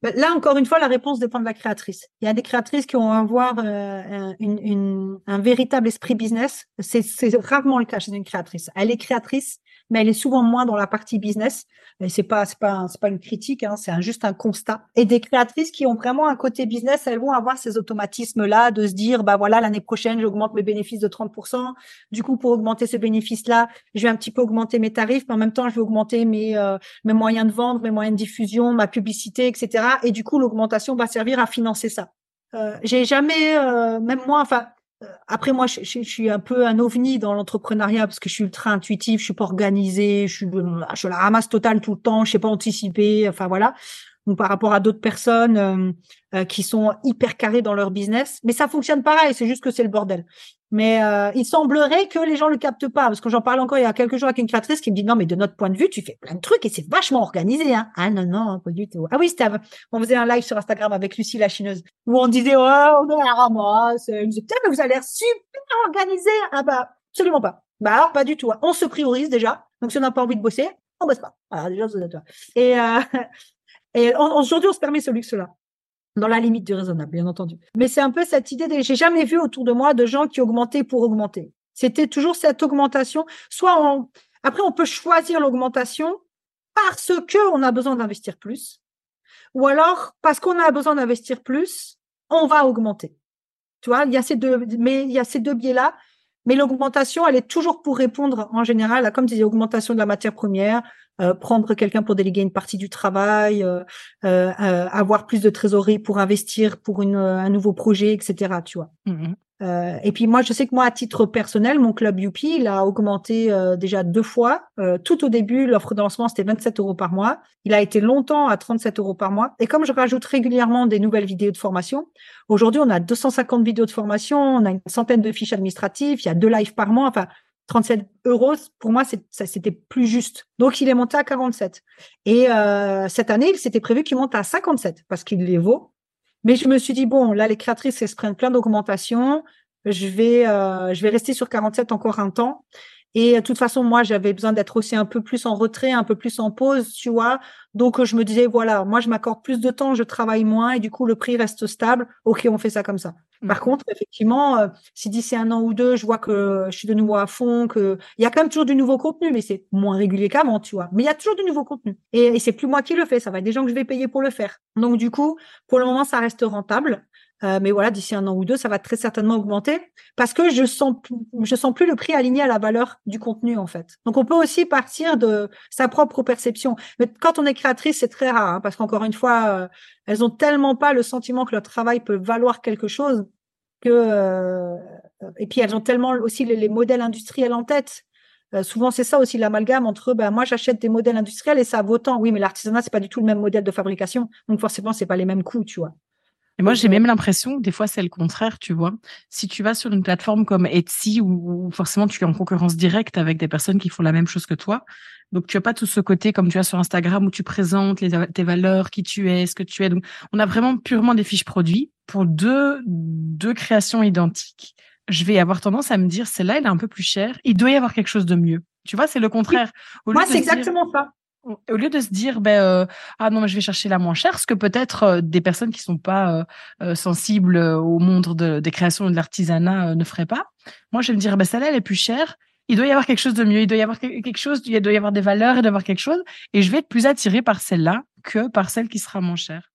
Là, encore une fois, la réponse dépend de la créatrice. Il y a des créatrices qui vont avoir euh, une, un véritable esprit business. C'est rarement le cas chez une créatrice. Elle est créatrice, mais elle est souvent moins dans la partie business. Et c'est pas c'est pas c'est pas une critique, hein, c'est juste un constat. Et des créatrices qui ont vraiment un côté business, elles vont avoir ces automatismes là de se dire bah voilà l'année prochaine j'augmente mes bénéfices de 30%. Du coup pour augmenter ce bénéfice là, je vais un petit peu augmenter mes tarifs, mais en même temps je vais augmenter mes euh, mes moyens de vendre, mes moyens de diffusion, ma publicité, etc. Et du coup l'augmentation va servir à financer ça. Euh, j'ai jamais, euh, même moi, enfin, après moi, je, suis un peu un ovni dans l'entrepreneuriat parce que je suis ultra intuitif, je suis pas organisée, je suis, je la ramasse totale tout le temps, je sais pas anticiper, enfin voilà. Donc par rapport à d'autres personnes euh, euh, qui sont hyper carrées dans leur business, mais ça fonctionne pareil, c'est juste que c'est le bordel. Mais euh, il semblerait que les gens le captent pas, parce que j'en parlais encore il y a quelques jours avec une créatrice qui me dit non, mais de notre point de vue, tu fais plein de trucs et c'est vachement organisé. Hein. Ah non, non, pas du tout. Ah oui, c'était on faisait un live sur Instagram avec Lucie la chineuse, où on disait ouais, on est à la ramasse. Putain, mais vous avez l'air super organisé. Ah bah absolument pas. Bah alors pas du tout. Hein. On se priorise déjà. Donc si on n'a pas envie de bosser, on bosse pas. Voilà, déjà, et, euh, et aujourd'hui, on se permet ce luxe-là dans la limite du raisonnable, bien entendu. Mais c'est un peu cette idée de, j'ai jamais vu autour de moi de gens qui augmentaient pour augmenter. C'était toujours cette augmentation. Soit après, on peut choisir l'augmentation parce que on a besoin d'investir plus, ou alors parce qu'on a besoin d'investir plus, on va augmenter. Tu vois, il y a ces deux, mais il y a ces deux biais-là. Mais l'augmentation, elle est toujours pour répondre en général à, comme tu disais, augmentation de la matière première, euh, prendre quelqu'un pour déléguer une partie du travail, euh, euh, avoir plus de trésorerie pour investir pour une, un nouveau projet, etc. Tu vois. Mmh euh, et puis moi, je sais que moi, à titre personnel, mon club Youpi, il a augmenté euh, déjà deux fois. Euh, tout au début, l'offre de lancement, c'était 27 euros par mois. Il a été longtemps à 37 euros par mois. Et comme je rajoute régulièrement des nouvelles vidéos de formation, aujourd'hui, on a 250 vidéos de formation, on a une centaine de fiches administratives, il y a deux lives par mois. Enfin, 37 euros, pour moi, c'était plus juste. Donc, il est monté à 47. Et cette année, il s'était prévu qu'il monte à 57 parce qu'il les vaut. Mais je me suis dit, bon, là, les créatrices, elles se prennent plein d'augmentations. Je vais, euh, je vais rester sur 47 encore un temps. Et de toute façon, moi, j'avais besoin d'être aussi un peu plus en retrait, un peu plus en pause, tu vois. Donc, je me disais, voilà, moi, je m'accorde plus de temps, je travaille moins et du coup, le prix reste stable. OK, on fait ça comme ça. Par mmh. contre, effectivement, euh, si d'ici un an ou deux, je vois que je suis de nouveau à fond, que il y a quand même toujours du nouveau contenu, mais c'est moins régulier qu'avant, tu vois. Mais il y a toujours du nouveau contenu. Et, et c'est plus moi qui le fais, ça va être des gens que je vais payer pour le faire. Donc, du coup, pour le moment, ça reste rentable. Euh, mais voilà, d'ici un an ou deux, ça va très certainement augmenter parce que je sens, je sens plus le prix aligné à la valeur du contenu en fait. Donc on peut aussi partir de sa propre perception. Mais quand on est créatrice, c'est très rare hein, parce qu'encore une fois, euh, elles ont tellement pas le sentiment que leur travail peut valoir quelque chose que euh, et puis elles ont tellement aussi les, modèles industriels en tête. souvent, c'est ça aussi l'amalgame entre ben moi j'achète des modèles industriels et ça vaut tant. Oui, mais l'artisanat c'est pas du tout le même modèle de fabrication, donc forcément c'est pas les mêmes coûts, tu vois. Et moi, j'ai même l'impression des fois, c'est le contraire, tu vois. Si tu vas sur une plateforme comme Etsy, où, forcément tu es en concurrence directe avec des personnes qui font la même chose que toi, donc tu as pas tout ce côté comme tu as sur Instagram où tu présentes les, tes valeurs, qui tu es, ce que tu es. Donc on a vraiment purement des fiches produits pour deux, deux créations identiques. Je vais avoir tendance à me dire, celle-là, elle est un peu plus chère. Il doit y avoir quelque chose de mieux. Tu vois, c'est le contraire. Moi, c'est exactement ça au lieu de se dire ben euh, ah non mais je vais chercher la moins chère ce que peut-être euh, des personnes qui sont pas euh, sensibles au monde de, des créations et de l'artisanat ne feraient pas moi je vais me dire ben celle-là elle est plus chère il doit y avoir quelque chose de mieux il doit y avoir quelque chose il doit y avoir des valeurs et d'avoir quelque chose et je vais être plus attirée par celle-là que par celle qui sera moins chère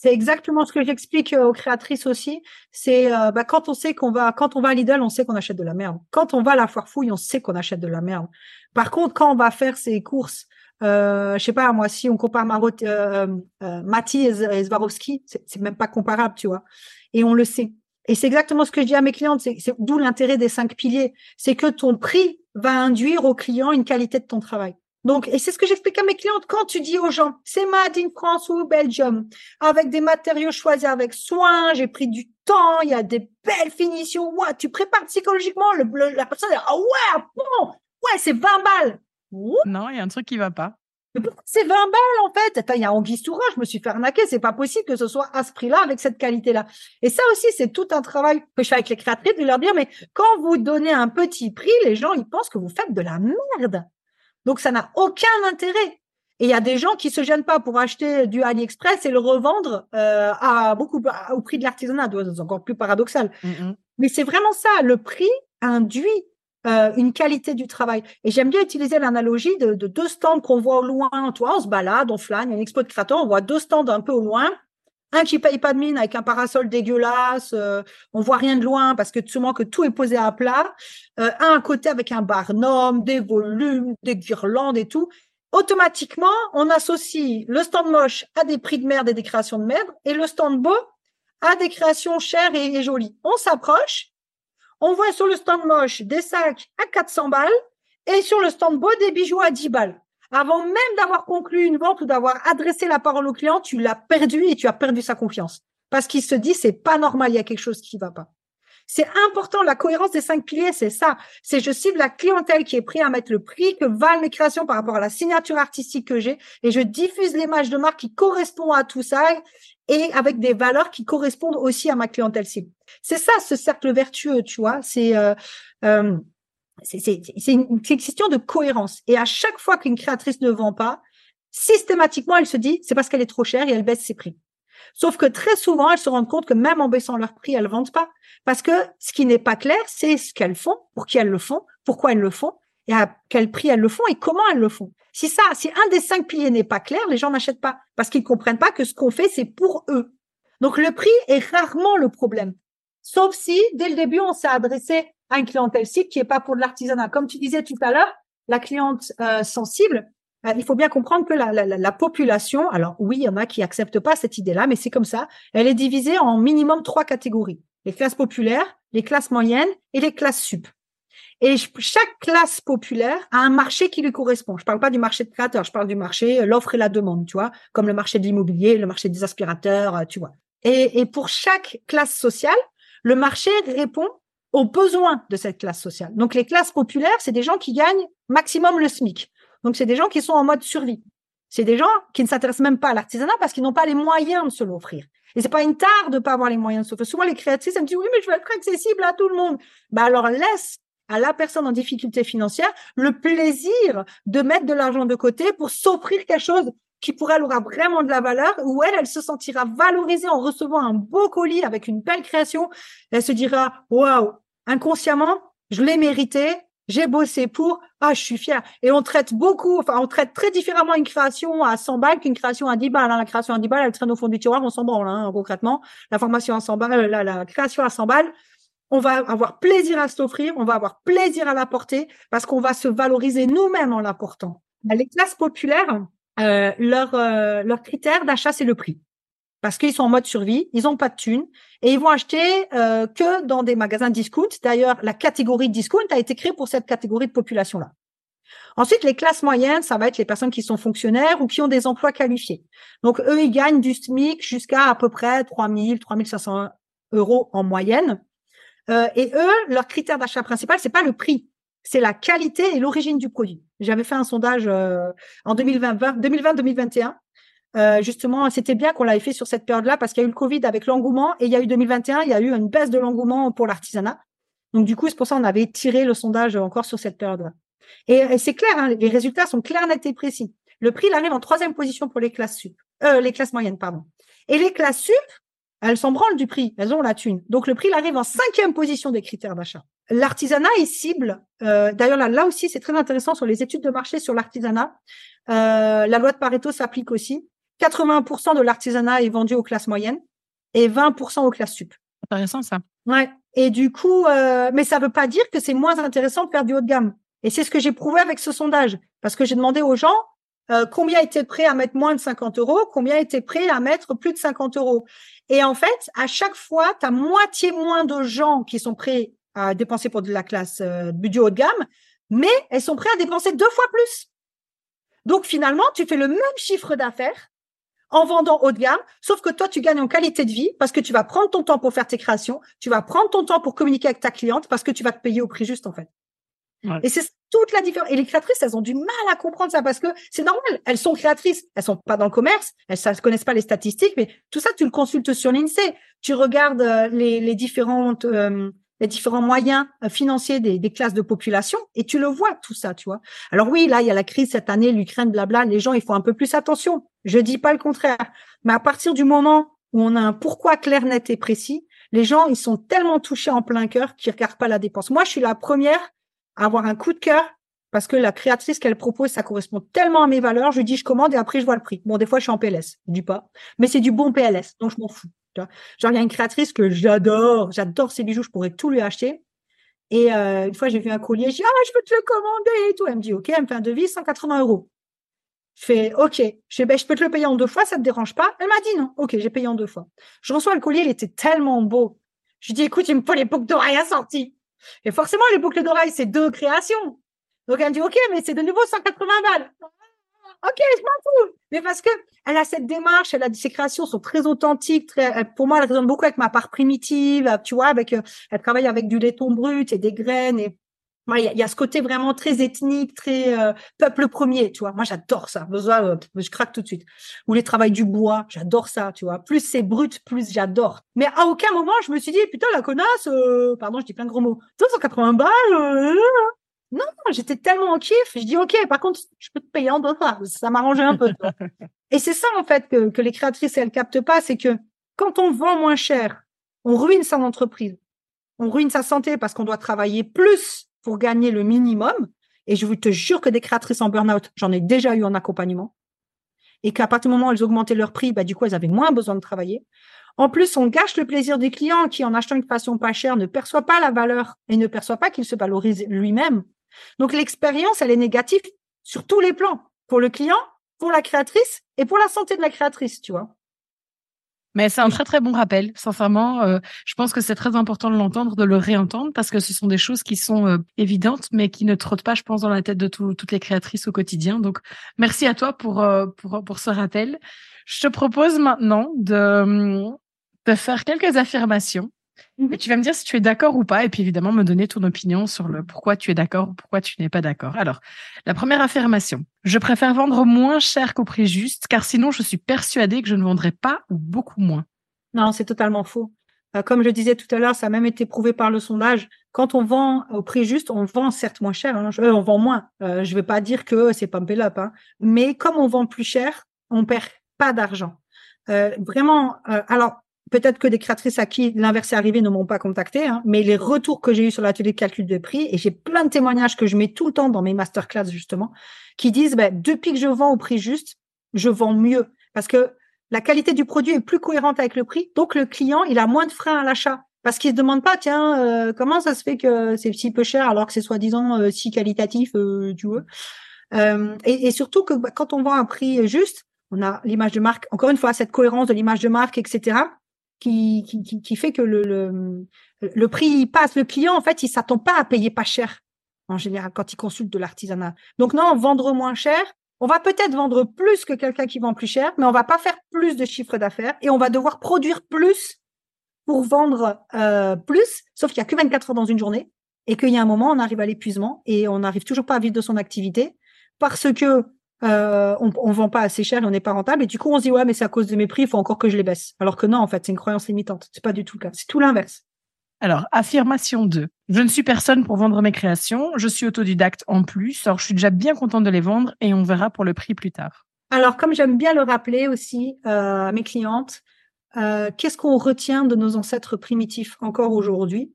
c'est exactement ce que j'explique aux créatrices aussi. C'est bah, quand on sait qu'on va, quand on va à Lidl, on sait qu'on achète de la merde. Quand on va à la foire fouille, on sait qu'on achète de la merde. Par contre, quand on va faire ses courses euh, je sais pas, moi, si on compare Marot, euh, euh, et, Swarovski, c'est même pas comparable, tu vois. Et on le sait. Et c'est exactement ce que je dis à mes clientes, c'est d'où l'intérêt des cinq piliers. C'est que ton prix va induire au client une qualité de ton travail. Donc, et c'est ce que j'explique à mes clientes quand tu dis aux gens, c'est made in France ou Belgium, avec des matériaux choisis avec soin, j'ai pris du temps, il y a des belles finitions, ouais, tu prépares psychologiquement, la personne, ah ouais, bon, ouais, c'est 20 balles. Non, il y a un truc qui va pas. C'est 20 balles en fait? il y a Anguille je me suis fait arnaquer. C'est pas possible que ce soit à ce prix-là avec cette qualité-là. Et ça aussi, c'est tout un travail que je fais avec les créatrices de leur dire, mais quand vous donnez un petit prix, les gens, ils pensent que vous faites de la merde. Donc, ça n'a aucun intérêt. Et il y a des gens qui se gênent pas pour acheter du AliExpress et le revendre euh, à beaucoup au prix de l'artisanat. C'est encore plus paradoxal. Mm, mm. Mais c'est vraiment ça. Le prix induit euh, une qualité du travail. Et j'aime bien utiliser l'analogie de, deux stands qu'on voit au loin. Toi, on se balade, on flâne, il une expo de créateurs, on voit deux stands un peu au loin. Un qui paye pas de mine avec un parasol dégueulasse, euh, on voit rien de loin parce que que tout est posé à plat. Euh, un côté avec un barnum, des volumes, des guirlandes et tout. Automatiquement, on associe le stand moche à des prix de merde et des créations de merde et le stand beau à des créations chères et jolies. On s'approche on voit sur le stand moche des sacs à 400 balles et sur le stand beau des bijoux à 10 balles. Avant même d'avoir conclu une vente ou d'avoir adressé la parole au client, tu l'as perdu et tu as perdu sa confiance. Parce qu'il se dit, c'est pas normal, il y a quelque chose qui va pas. C'est important, la cohérence des cinq piliers, c'est ça. C'est je cible la clientèle qui est prête à mettre le prix que valent mes créations par rapport à la signature artistique que j'ai et je diffuse l'image de marque qui correspond à tout ça et avec des valeurs qui correspondent aussi à ma clientèle cible. C'est ça, ce cercle vertueux, tu vois. C'est euh, euh, c'est une, question de cohérence. Et à chaque fois qu'une créatrice ne vend pas, systématiquement, elle se dit, c'est parce qu'elle est trop chère et elle baisse ses prix. Sauf que très souvent, elles se rendent compte que même en baissant leur prix, elles vendent pas. Parce que ce qui n'est pas clair, c'est ce qu'elles font, pour qui elles le font, pourquoi elles le font, et à quel prix elles le font et comment elles le font. Si ça, si un des cinq piliers n'est pas clair, les gens n'achètent pas parce qu'ils comprennent pas que ce qu'on fait, c'est pour eux. Donc le prix est rarement le problème. Sauf si, dès le début, on s'est adressé à une clientèle cible qui est pas pour de l'artisanat. Comme tu disais tout à l'heure, la cliente euh, sensible, il faut bien comprendre que la, la, la, population, alors oui, il y en a qui acceptent pas cette idée-là, mais c'est comme ça, elle est divisée en minimum trois catégories. Les classes populaires, les classes moyennes et les classes sup. Et chaque classe populaire a un marché qui lui correspond. Je parle pas du marché de créateurs, je parle du marché, euh, l'offre et la demande, tu vois, comme le marché de l'immobilier, le marché des aspirateurs, tu vois. Et, et pour chaque classe sociale, le marché répond aux besoins de cette classe sociale. Donc les classes populaires, c'est des gens qui gagnent maximum le SMIC. Donc c'est des gens qui sont en mode survie. C'est des gens qui ne s'intéressent même pas à l'artisanat parce qu'ils n'ont pas les moyens de se l'offrir. Et c'est pas une tare de pas avoir les moyens de se l'offrir. Souvent les créatrices, elles me disent oui, mais je veux être accessible à tout le monde. Bah alors laisse à la personne en difficulté financière le plaisir de mettre de l'argent de côté pour s'offrir quelque chose qui pour elle aura vraiment de la valeur, où elle, elle se sentira valorisée en recevant un beau colis avec une belle création. Elle se dira, waouh, inconsciemment, je l'ai mérité, j'ai bossé pour, ah, je suis fière. Et on traite beaucoup, enfin, on traite très différemment une création à 100 balles qu'une création à 10 balles. Hein. La création à 10 balles, elle traîne au fond du tiroir, on s'en branle, hein, concrètement. La formation à 100 balles, la, la création à 100 balles, on va avoir plaisir à s'offrir, on va avoir plaisir à l'apporter parce qu'on va se valoriser nous-mêmes en l'apportant. Les classes populaires, euh, leur, euh, leur critère d'achat, c'est le prix. Parce qu'ils sont en mode survie, ils n'ont pas de thunes et ils vont acheter euh, que dans des magasins discount. D'ailleurs, la catégorie discount a été créée pour cette catégorie de population-là. Ensuite, les classes moyennes, ça va être les personnes qui sont fonctionnaires ou qui ont des emplois qualifiés. Donc, eux, ils gagnent du SMIC jusqu'à à peu près 3000, 3500 euros en moyenne. Euh, et eux, leur critère d'achat principal, c'est pas le prix, c'est la qualité et l'origine du produit. J'avais fait un sondage euh, en 2020-2021. Euh, justement, c'était bien qu'on l'avait fait sur cette période-là parce qu'il y a eu le Covid avec l'engouement et il y a eu 2021, il y a eu une baisse de l'engouement pour l'artisanat. Donc du coup, c'est pour ça qu'on avait tiré le sondage encore sur cette période-là. Et, c'est clair, hein, les résultats sont clairs, nets et précis. Le prix il arrive en troisième position pour les classes sup, euh, les classes moyennes, pardon. Et les classes sup, elles s'en branlent du prix, elles ont la thune. Donc le prix il arrive en cinquième position des critères d'achat. L'artisanat est cible. Euh, D'ailleurs, là, là aussi, c'est très intéressant sur les études de marché sur l'artisanat. Euh, la loi de Pareto s'applique aussi. 80% de l'artisanat est vendu aux classes moyennes et 20% aux classes sup. Intéressant ça. Ouais. Et du coup, euh, mais ça veut pas dire que c'est moins intéressant de faire du haut de gamme. Et c'est ce que j'ai prouvé avec ce sondage, parce que j'ai demandé aux gens euh, combien étaient prêts à mettre moins de 50 euros, combien étaient prêts à mettre plus de 50 euros. Et en fait, à chaque fois, tu as moitié moins de gens qui sont prêts à dépenser pour de la classe euh, du haut de gamme, mais elles sont prêtes à dépenser deux fois plus. Donc finalement, tu fais le même chiffre d'affaires en vendant haut de gamme, sauf que toi, tu gagnes en qualité de vie parce que tu vas prendre ton temps pour faire tes créations, tu vas prendre ton temps pour communiquer avec ta cliente parce que tu vas te payer au prix juste en fait. Et c'est toute la différence. Et les créatrices, elles ont du mal à comprendre ça parce que c'est normal. Elles sont créatrices. Elles sont pas dans le commerce. Elles ne connaissent pas les statistiques, mais tout ça, tu le consultes sur l'INSEE. Tu regardes euh, les, les différentes, euh, les différents moyens euh, financiers des, des, classes de population et tu le vois tout ça, tu vois. Alors oui, là il y a la crise cette année, l'Ukraine, blabla. Les gens ils font un peu plus attention. Je dis pas le contraire, mais à partir du moment où on a un pourquoi clair, net et précis, les gens ils sont tellement touchés en plein cœur qu'ils regardent pas la dépense. Moi je suis la première à avoir un coup de cœur parce que la créatrice qu'elle propose, ça correspond tellement à mes valeurs. Je dis je commande et après je vois le prix. Bon des fois je suis en PLS, je dis pas, mais c'est du bon PLS, donc je m'en fous. Genre, il y a une créatrice que j'adore, j'adore ses bijoux, je pourrais tout lui acheter. Et euh, une fois, j'ai vu un collier, j'ai dit, ah, je peux te le commander et tout. Elle me dit, OK, elle me fait un devis, 180 euros. Je fais, OK, je, ben, je peux te le payer en deux fois, ça te dérange pas? Elle m'a dit non. OK, j'ai payé en deux fois. Je reçois le collier, il était tellement beau. Je dis, écoute, il me faut les boucles d'oreilles assorties. Et forcément, les boucles d'oreilles, c'est deux créations. Donc, elle me dit, OK, mais c'est de nouveau 180 balles. OK, je m'en fous. Mais parce que elle a cette démarche, elle a ses créations sont très authentiques, très, pour moi, elle résonne beaucoup avec ma part primitive, tu vois, avec, euh, elle travaille avec du laiton brut et des graines et il y, a ce côté vraiment très ethnique, très euh, peuple premier, tu vois. Moi, j'adore ça. Besoin, euh, je craque tout de suite. Ou les travails du bois, j'adore ça, tu vois. Plus c'est brut, plus j'adore. Mais à aucun moment, je me suis dit, putain, la connasse, pardon, je dis plein de gros mots. 280 balles, Non, j'étais tellement en kiff. Je dis, OK, par contre, je peux te payer en dollars. Ça m'arrangeait un peu. et c'est ça, en fait, que, que les créatrices, elles captent pas. C'est que quand on vend moins cher, on ruine son entreprise. On ruine sa santé parce qu'on doit travailler plus pour gagner le minimum. Et je vous te jure que des créatrices en burn-out, j'en ai déjà eu en accompagnement. Et qu'à partir du moment où elles augmentaient leur prix, bah, du coup, elles avaient moins besoin de travailler. En plus, on gâche le plaisir du client qui, en achetant une façon pas chère, ne perçoit pas la valeur et ne perçoit pas qu'il se valorise lui-même. Donc, l'expérience, elle est négative sur tous les plans. Pour le client, pour la créatrice et pour la santé de la créatrice, tu vois. Mais c'est un très très bon rappel. Sincèrement, euh, je pense que c'est très important de l'entendre, de le réentendre, parce que ce sont des choses qui sont euh, évidentes, mais qui ne trottent pas, je pense, dans la tête de toutes les créatrices au quotidien. Donc, merci à toi pour, euh, ce rappel. Je te propose maintenant de, de faire quelques affirmations Et tu vas me dire si tu es d'accord ou pas, et puis évidemment me donner ton opinion sur le pourquoi tu es d'accord ou pourquoi tu n'es pas d'accord. Alors, la première affirmation. Je préfère vendre moins cher qu'au prix juste, car sinon je suis persuadée que je ne vendrai pas ou beaucoup moins. Non, c'est totalement faux. Euh, comme je disais tout à l'heure, ça a même été prouvé par le sondage. Quand on vend au prix juste, on vend certes moins cher, hein, euh, on vend moins. Euh, je ne vais pas dire que c'est pas up, hein, mais comme on vend plus cher, on perd pas d'argent. vraiment, alors peut-être que des créatrices à qui l'inverse est arrivé ne m'ont pas contacté, hein, mais les retours que j'ai eu sur l'atelier de calcul de prix, et j'ai plein de témoignages que je mets tout le temps dans mes masterclass justement, qui disent ben, depuis que je vends au prix juste, je vends mieux parce que la qualité du produit est plus cohérente avec le prix, donc le client il a moins de freins à l'achat parce qu'il se demande pas tiens euh, comment ça se fait que c'est si peu cher alors que c'est soi-disant euh, si qualitatif, euh, tu vois. Et, et, surtout que bah, quand on vend un prix juste, on a l'image de marque, encore une fois cette cohérence de l'image de marque, etc qui, qui, qui fait que le, le, le prix passe. Le client, en fait, il s'attend pas à payer pas cher, en général, quand il consulte de l'artisanat. Donc non, vendre moins cher, on va peut-être vendre plus que quelqu'un qui vend plus cher, mais on va pas faire plus de chiffre d'affaires et on va devoir produire plus pour vendre euh, plus, sauf qu'il y a que 24 heures dans une journée et qu'il y a un moment, on arrive à l'épuisement et on n'arrive toujours pas à vivre de son activité parce que euh, on, on vend pas assez cher et on n'est pas rentable. Et du coup, on se dit, ouais, mais c'est à cause de mes prix, il faut encore que je les baisse. Alors que non, en fait, c'est une croyance limitante. C'est pas du tout le cas. C'est tout l'inverse. Alors, affirmation 2. Je ne suis personne pour vendre mes créations. Je suis autodidacte en plus. Alors, je suis déjà bien contente de les vendre et on verra pour le prix plus tard. Alors, comme j'aime bien le rappeler aussi euh, à mes clientes, euh, qu'est-ce qu'on retient de nos ancêtres primitifs encore aujourd'hui?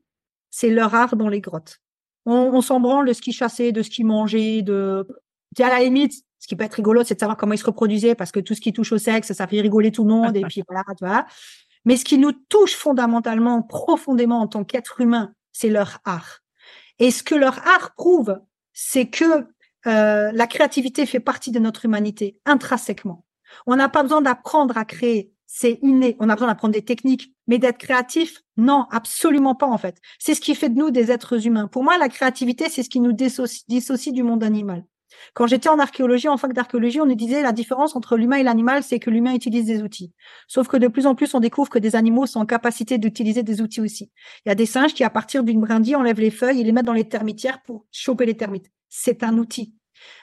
C'est leur art dans les grottes. On, on s'en branle de ce qu'ils chassaient, de ce qu'ils mangeaient, de... À la limite, ce qui peut être rigolo, c'est de savoir comment ils se reproduisaient parce que tout ce qui touche au sexe, ça fait rigoler tout le monde. et puis voilà, tu vois. Mais ce qui nous touche fondamentalement, profondément en tant qu'être humain, c'est leur art. Et ce que leur art prouve, c'est que euh, la créativité fait partie de notre humanité intrinsèquement. On n'a pas besoin d'apprendre à créer, c'est inné. On a besoin d'apprendre des techniques, mais d'être créatif, non, absolument pas en fait. C'est ce qui fait de nous des êtres humains. Pour moi, la créativité, c'est ce qui nous dissocie du monde animal. Quand j'étais en archéologie, en fac d'archéologie, on nous disait la différence entre l'humain et l'animal, c'est que l'humain utilise des outils. Sauf que de plus en plus, on découvre que des animaux sont en capacité d'utiliser des outils aussi. Il y a des singes qui, à partir d'une brindille, enlèvent les feuilles et les mettent dans les termitières pour choper les termites. C'est un outil.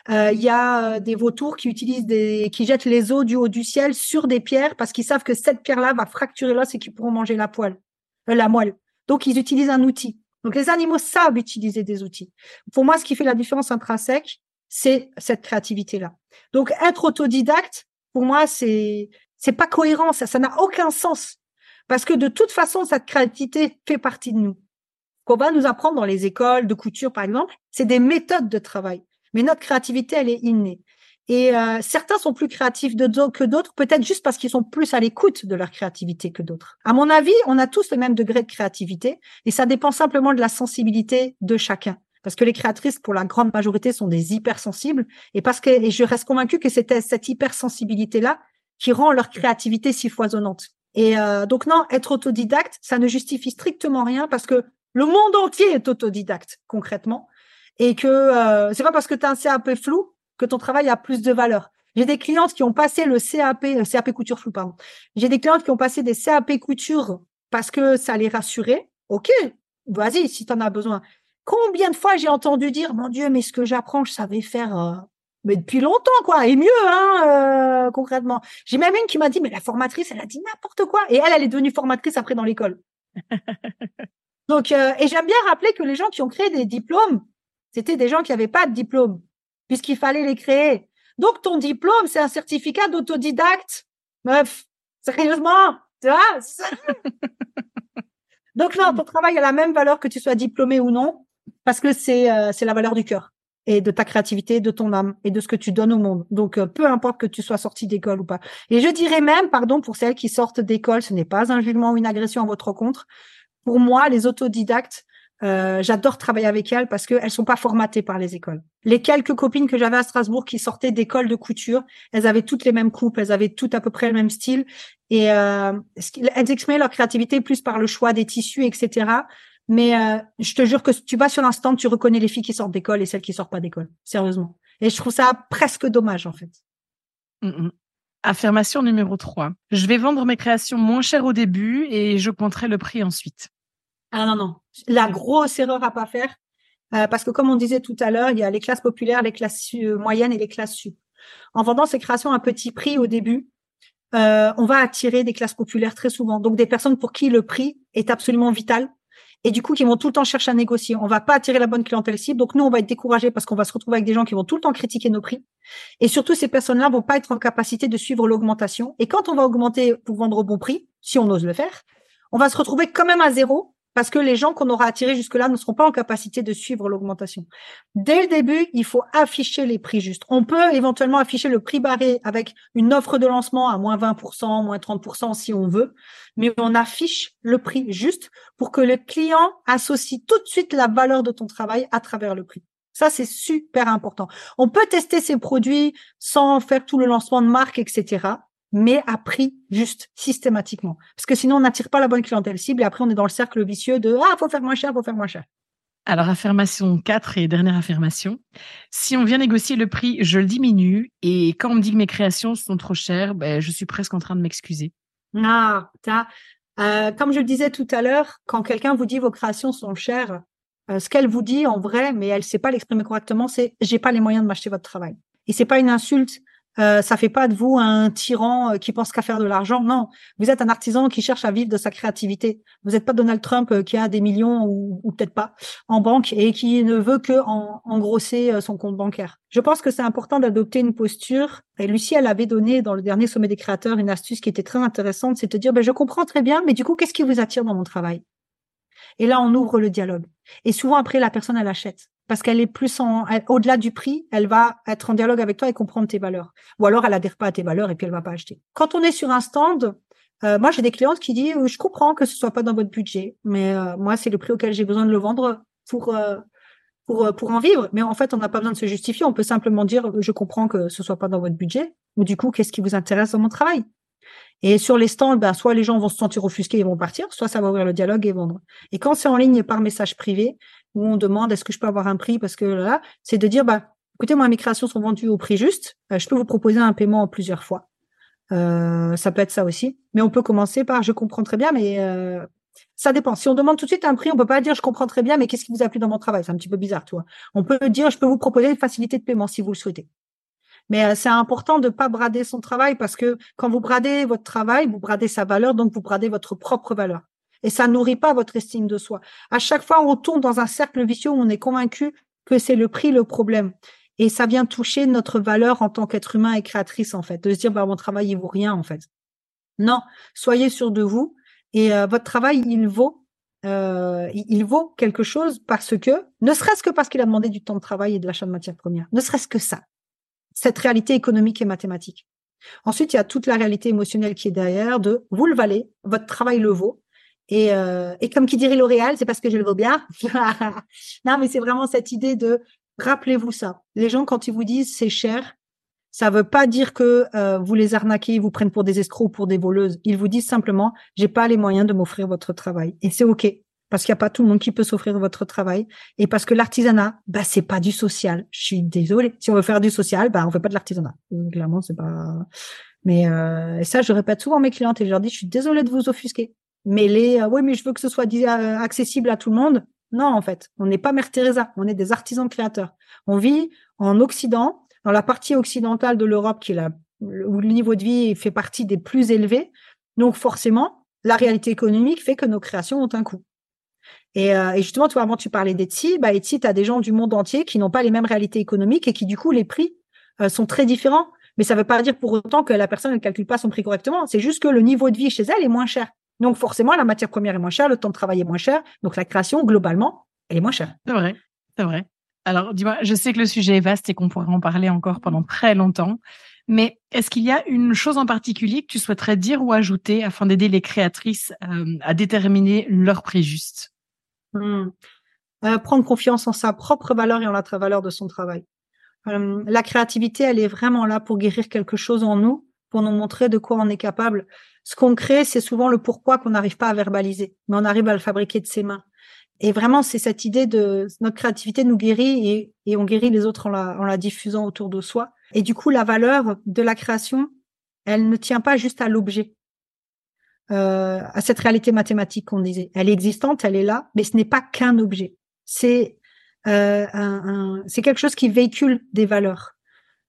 Euh, il y a euh, des vautours qui utilisent des, qui jettent les os du haut du ciel sur des pierres parce qu'ils savent que cette pierre-là va fracturer l'os et qu'ils pourront manger la poêle, euh, la moelle. Donc ils utilisent un outil. Donc les animaux savent utiliser des outils. Pour moi, ce qui fait la différence intrinsèque, c'est cette créativité-là. Donc, être autodidacte, pour moi, c'est c'est pas cohérent, ça, ça n'a aucun sens. Parce que de toute façon, cette créativité fait partie de nous. Qu'on va nous apprendre dans les écoles de couture, par exemple, c'est des méthodes de travail. Mais notre créativité, elle est innée. Et euh, certains sont plus créatifs que d'autres, peut-être juste parce qu'ils sont plus à l'écoute de leur créativité que d'autres. À mon avis, on a tous le même degré de créativité et ça dépend simplement de la sensibilité de chacun parce que les créatrices, pour la grande majorité, sont des hypersensibles, et parce que et je reste convaincue que c'était cette hypersensibilité-là qui rend leur créativité si foisonnante. Et euh, donc non, être autodidacte, ça ne justifie strictement rien parce que le monde entier est autodidacte concrètement, et que euh, c'est pas parce que tu as un CAP flou que ton travail a plus de valeur. J'ai des clientes qui ont passé le CAP, le CAP couture flou, pardon. J'ai des clientes qui ont passé des CAP couture parce que ça les rassurait. Ok, vas-y si tu en as besoin. Combien de fois j'ai entendu dire, mon Dieu, mais ce que j'apprends, je savais faire euh, mais depuis longtemps, quoi, et mieux, hein, euh, concrètement. J'ai même une qui m'a dit, mais la formatrice, elle a dit n'importe quoi. Et elle, elle est devenue formatrice après dans l'école. Donc, euh, et j'aime bien rappeler que les gens qui ont créé des diplômes, C'était des gens qui n'avaient pas de diplôme, puisqu'il fallait les créer. Donc, ton diplôme, c'est un certificat d'autodidacte. Meuf, sérieusement, tu vois Donc, non, ton travail a la même valeur que tu sois diplômé ou non, parce que c'est euh, c'est la valeur du cœur et de ta créativité, de ton âme et de ce que tu donnes au monde. Donc, euh, peu importe que tu sois sorti d'école ou pas. Et je dirais même, pardon, pour celles qui sortent d'école, ce n'est pas un jugement ou une agression à votre rencontre. Pour moi, les autodidactes, euh, j'adore travailler avec elles parce qu'elles sont pas formatées par les écoles. Les quelques copines que j'avais à Strasbourg qui sortaient d'école de couture, elles avaient toutes les mêmes coupes, elles avaient toutes à peu près le même style et euh, elles exprimaient leur créativité plus par le choix des tissus, etc. Mais euh, je te jure que tu vas sur l'instant, tu reconnais les filles qui sortent d'école et celles qui sortent pas d'école, sérieusement. Et je trouve ça presque dommage en fait. Mm, mm. Affirmation numéro 3. Je vais vendre mes créations moins cher au début et je compterai le prix ensuite. Ah non, non. La grosse erreur à pas faire, euh, parce que comme on disait tout à l'heure, il y a les classes populaires, les classes euh, moyennes et les classes sup. En vendant ces créations à petit prix au début, euh, on va attirer des classes populaires très souvent. Donc des personnes pour qui le prix est absolument vital et du coup qui vont tout le temps chercher à négocier. On va pas attirer la bonne clientèle cible. Donc nous, on va être découragés parce qu'on va se retrouver avec des gens qui vont tout le temps critiquer nos prix. Et surtout, ces personnes-là vont pas être en capacité de suivre l'augmentation. Et quand on va augmenter pour vendre au bon prix, si on ose le faire, on va se retrouver quand même à zéro parce que les gens qu'on aura attirés jusque-là ne seront pas en capacité de suivre l'augmentation. Dès le début, il faut afficher les prix justes. On peut éventuellement afficher le prix barré avec une offre de lancement à moins 20%, moins 30% si on veut, mais on affiche le prix juste pour que le client associe tout de suite la valeur de ton travail à travers le prix. Ça, c'est super important. On peut tester ces produits sans faire tout le lancement de marque, etc mais à prix juste, systématiquement. Parce que sinon, on n'attire pas la bonne clientèle cible et après, on est dans le cercle vicieux de Ah, faut faire moins cher, faut faire moins cher. Alors, affirmation 4 et dernière affirmation. Si on vient négocier le prix, je le diminue. Et quand on me dit que mes créations sont trop chères, ben, je suis presque en train de m'excuser. Ah, euh, comme je le disais tout à l'heure, quand quelqu'un vous dit vos créations sont chères, euh, ce qu'elle vous dit en vrai, mais elle ne sait pas l'exprimer correctement, c'est j'ai pas les moyens de m'acheter votre travail. Et c'est pas une insulte, euh, ça fait pas de vous un tyran euh, qui pense qu'à faire de l'argent. Non, vous êtes un artisan qui cherche à vivre de sa créativité. Vous n'êtes pas Donald Trump euh, qui a des millions ou, peut-être pas en banque et qui ne veut que en, engrosser euh, son compte bancaire. Je pense que c'est important d'adopter une posture. Et Lucie, elle avait donné dans le dernier sommet des créateurs une astuce qui était très intéressante, c'est de dire, ben, je comprends très bien, mais du coup, qu'est-ce qui vous attire dans mon travail? Et là, on ouvre le dialogue. Et souvent, après, la personne, elle achète parce qu'elle est plus en au-delà du prix, elle va être en dialogue avec toi et comprendre tes valeurs. Ou alors elle adhère pas à tes valeurs et puis elle va pas acheter. Quand on est sur un stand, euh, moi j'ai des clientes qui disent je comprends que ce soit pas dans votre budget, mais euh, moi c'est le prix auquel j'ai besoin de le vendre pour euh, pour pour en vivre. Mais en fait on n'a pas besoin de se justifier, on peut simplement dire je comprends que ce soit pas dans votre budget, ou du coup qu'est-ce qui vous intéresse dans mon travail? Et sur les stands, ben, soit les gens vont se sentir offusqués et vont partir, soit ça va ouvrir le dialogue et vendre. Et quand c'est en ligne par message privé, où on demande est-ce que je peux avoir un prix parce que là, c'est de dire bah écoutez moi mes créations sont vendues au prix juste, euh, je peux vous proposer un paiement en plusieurs fois. Euh, ça peut être ça aussi, mais on peut commencer par je comprends très bien, mais euh, ça dépend. Si on demande tout de suite un prix, on peut pas dire je comprends très bien, mais qu'est-ce qui vous a plu dans mon travail? C'est un petit peu bizarre, toi. On peut dire je peux vous proposer une facilité de paiement si vous le souhaitez. Mais c'est important de pas brader son travail parce que quand vous bradez votre travail, vous bradez sa valeur, donc vous bradez votre propre valeur et ça nourrit pas votre estime de soi. À chaque fois, on tourne dans un cercle vicieux où on est convaincu que c'est le prix le problème. Et ça vient toucher notre valeur en tant qu'être humain et créatrice, en fait, de se dire, bah, mon travail, il vaut rien, en fait. Non, soyez sûr de vous et euh, votre travail, il vaut, euh, il vaut quelque chose parce que, ne serait-ce que parce qu'il a demandé du temps de travail et de l'achat de matières premières, ne serait-ce que ça, cette réalité économique et mathématique. Ensuite, il y a toute la réalité émotionnelle qui est derrière de vous le valez, votre travail le vaut, et, euh, et comme qui dirait L'Oréal, c'est parce que je le vaux bien. non, mais c'est vraiment cette idée de rappelez-vous ça. Les gens, quand ils vous disent c'est cher, ça veut pas dire que euh, vous les arnaquez, ils vous prennent pour des escrocs ou pour des voleuses. Ils vous disent simplement j'ai pas les moyens de m'offrir votre travail. Et c'est ok parce qu'il n'y a pas tout le monde qui peut s'offrir votre travail et parce que l'artisanat, bah c'est pas du social. Je suis désolée. Si on veut faire du social, bah on fait pas de l'artisanat. Clairement, c'est pas. Mais euh, ça, je répète souvent à mes clientes et je leur dis je suis désolée de vous offusquer mais les euh, oui mais je veux que ce soit euh, accessible à tout le monde non en fait on n'est pas Mère Teresa on est des artisans créateurs on vit en Occident dans la partie occidentale de l'Europe qui est la où le niveau de vie fait partie des plus élevés donc forcément la réalité économique fait que nos créations ont un coût Et, euh, et justement, toi, avant, tu parlais d'Etsy. Bah, Etsy, tu as des gens du monde entier qui n'ont pas les mêmes réalités économiques et qui, du coup, les prix euh, sont très différents. Mais ça ne veut pas dire pour autant que la personne ne calcule pas son prix correctement. C'est juste que le niveau de vie chez elle est moins cher. Donc, forcément, la matière première est moins chère, le temps de travail est moins cher. Donc, la création, globalement, elle est moins chère. C'est vrai. C'est vrai. Alors, dis-moi, je sais que le sujet est vaste et qu'on pourrait en parler encore pendant très longtemps. Mais est-ce qu'il y a une chose en particulier que tu souhaiterais dire ou ajouter afin d'aider les créatrices euh, à déterminer leur prix juste? Hmm. euh, Prendre confiance en sa propre valeur et en la valeur de son travail. Euh, la créativité, elle est vraiment là pour guérir quelque chose en nous, pour nous montrer de quoi on est capable. Ce qu'on crée, c'est souvent le pourquoi qu'on n'arrive pas à verbaliser, mais on arrive à le fabriquer de ses mains. Et vraiment, c'est cette idée de notre créativité nous guérit et, et on guérit les autres en la, en la diffusant autour de soi. Et du coup, la valeur de la création, elle ne tient pas juste à l'objet, euh, à cette réalité mathématique qu'on disait. Elle est existante, elle est là, mais ce n'est pas qu'un objet. C'est euh, un, c'est quelque chose qui véhicule des valeurs.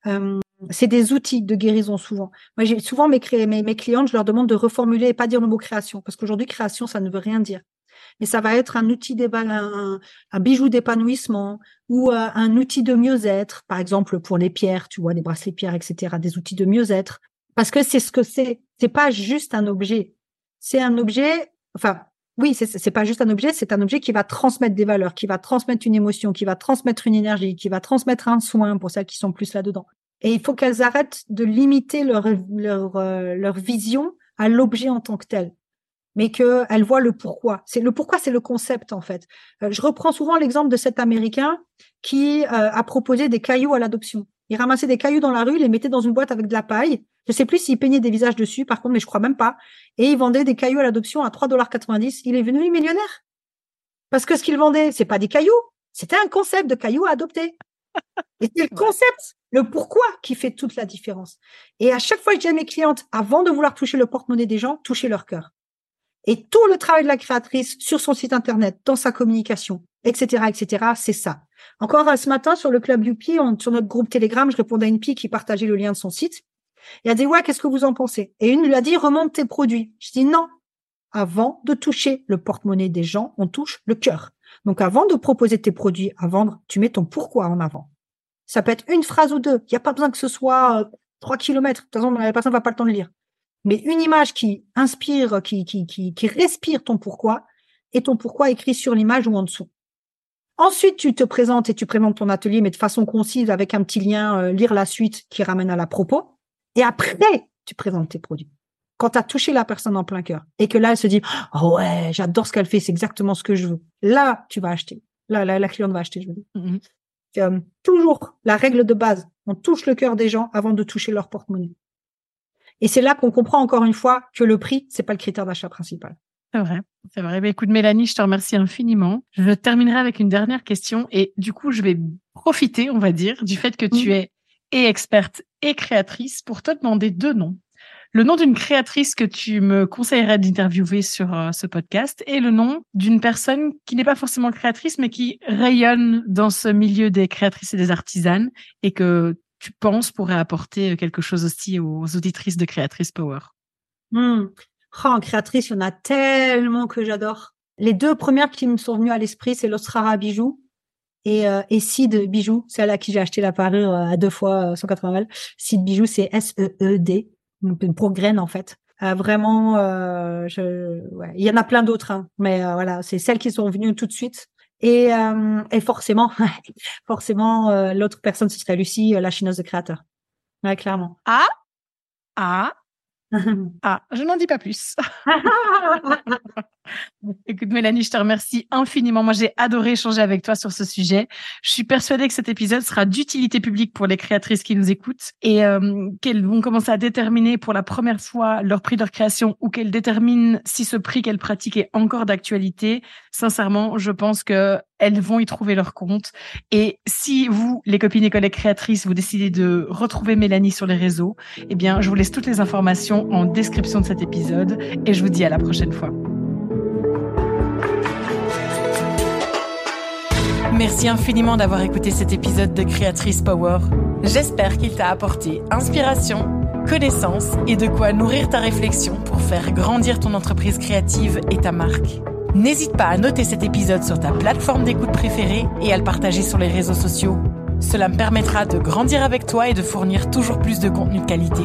Euh, c'est des outils de guérison souvent. Moi, j'ai souvent mes, mes, mes clientes, je leur demande de reformuler et pas dire le mot création, parce qu'aujourd'hui création, ça ne veut rien dire. Mais ça va être un outil un, un bijou d'épanouissement ou euh, un outil de mieux-être, par exemple pour les pierres, tu vois, des bracelets pierres, etc., des outils de mieux-être. Parce que c'est ce que c'est. C'est pas juste un objet. C'est un objet. Enfin, oui, c'est pas juste un objet, c'est un objet qui va transmettre des valeurs, qui va transmettre une émotion, qui va transmettre une énergie, qui va transmettre un soin pour celles qui sont plus là-dedans. Et il faut qu'elles arrêtent de limiter leur, leur, euh, leur vision à l'objet en tant que tel, mais qu'elles voient le pourquoi. C'est le pourquoi, c'est le concept en fait. Euh, je reprends souvent l'exemple de cet Américain qui euh, a proposé des cailloux à l'adoption. Il ramassait des cailloux dans la rue, les mettait dans une boîte avec de la paille. Je sais plus s'il peignait des visages dessus, par contre, mais je crois même pas. Et il vendait des cailloux à l'adoption à 3,90$. Il est devenu millionnaire. Parce que ce qu'il vendait, c'est pas des cailloux. C'était un concept de cailloux à adopter. Et c'est le concept, le pourquoi qui fait toute la différence. Et à chaque fois je dis mes clientes, avant de vouloir toucher le porte-monnaie des gens, touchez leur cœur. Et tout le travail de la créatrice sur son site internet, dans sa communication, etc., etc., c'est ça. Encore ce matin, sur le club Youpi, sur notre groupe Telegram, je répondais à une fille qui partageait le lien de son site. Il a dit, ouais, qu'est-ce que vous en pensez? Et une lui a dit, remonte tes produits. Je dis, non. Avant de toucher le porte-monnaie des gens, on touche le cœur. Donc, avant de proposer tes produits à vendre, tu mets ton pourquoi en avant. Ça peut être une phrase ou deux. Il n'y a pas besoin que ce soit euh, trois kilomètres. De toute façon, la personne va pas le temps de lire. Mais une image qui inspire, qui, qui, qui, respire ton pourquoi, et ton pourquoi écrit sur l'image ou en dessous. Ensuite, tu te présentes et tu présentes ton atelier, mais de façon concise avec un petit lien, euh, lire la suite qui ramène à la propos. Et après, tu présentes tes produits. Quand tu as touché la personne en plein cœur et que là, elle se dit, oh ouais, j'adore ce qu'elle fait, c'est exactement ce que je veux. Là, tu vas acheter. Là, la, la cliente va acheter, je veux dire. Mm-hmm. Euh, toujours la règle de base. On touche le cœur des gens avant de toucher leur porte-monnaie. Et c'est là qu'on comprend encore une fois que le prix, c'est pas le critère d'achat principal. C'est vrai, c'est vrai. Bah, écoute, Mélanie, je te remercie infiniment. Je terminerai avec une dernière question et du coup, je vais profiter, on va dire, du fait que tu es et experte et créatrice pour te demander deux noms. Le nom d'une créatrice que tu me conseillerais d'interviewer sur euh, ce podcast et le nom d'une personne qui n'est pas forcément créatrice, mais qui rayonne dans ce milieu des créatrices et des artisanes et que tu penses pourrait apporter quelque chose aussi aux auditrices de Créatrice Power hmm. oh, En créatrice, il y en a tellement que j'adore. Les deux premières qui me sont venues à l'esprit, c'est l'Ostrara Bijou et, euh, Sid Bijou, celle à qui j'ai acheté la parure euh, à deux fois 180 euh, balles. Sid Bijou, c'est S-E-E-D, une pro graine en fait. vraiment, je... il y en a plein d'autres, hein, mais voilà, c'est celles qui sont venues tout de suite. Et, euh, et forcément, forcément, euh, l'autre personne, ce serait Lucie, euh, la chineuse de créateur. Ouais, clairement. Ah, ah, ah, je n'en dis pas plus. Écoute, Mélanie, je te remercie infiniment. Moi, j'ai adoré échanger avec toi sur ce sujet. Je suis persuadée que cet épisode sera d'utilité publique pour les créatrices qui nous écoutent et euh, qu'elles vont commencer à déterminer pour la première fois leur prix de leur création ou qu'elles déterminent si ce prix qu'elles pratiquent est encore d'actualité. Sincèrement, je pense que elles vont y trouver leur compte. Et si vous, les copines et collègues créatrices, vous décidez de retrouver Mélanie sur les réseaux, eh bien, je vous laisse toutes les informations en description de cet épisode et je vous dis à la prochaine fois. Merci infiniment d'avoir écouté cet épisode de Créatrice Power. J'espère qu'il t'a apporté inspiration, connaissance et de quoi nourrir ta réflexion pour faire grandir ton entreprise créative et ta marque. N'hésite pas à noter cet épisode sur ta plateforme d'écoute préférée et à le partager sur les réseaux sociaux. Cela me permettra de grandir avec toi et de fournir toujours plus de contenu de qualité.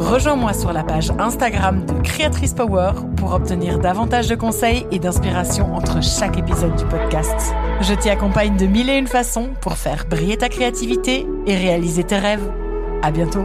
Rejoins-moi sur la page Instagram de Créatrice Power pour obtenir davantage de conseils et d'inspiration entre chaque épisode du podcast. Je t'y accompagne de mille et une façons pour faire briller ta créativité et réaliser tes rêves. À bientôt!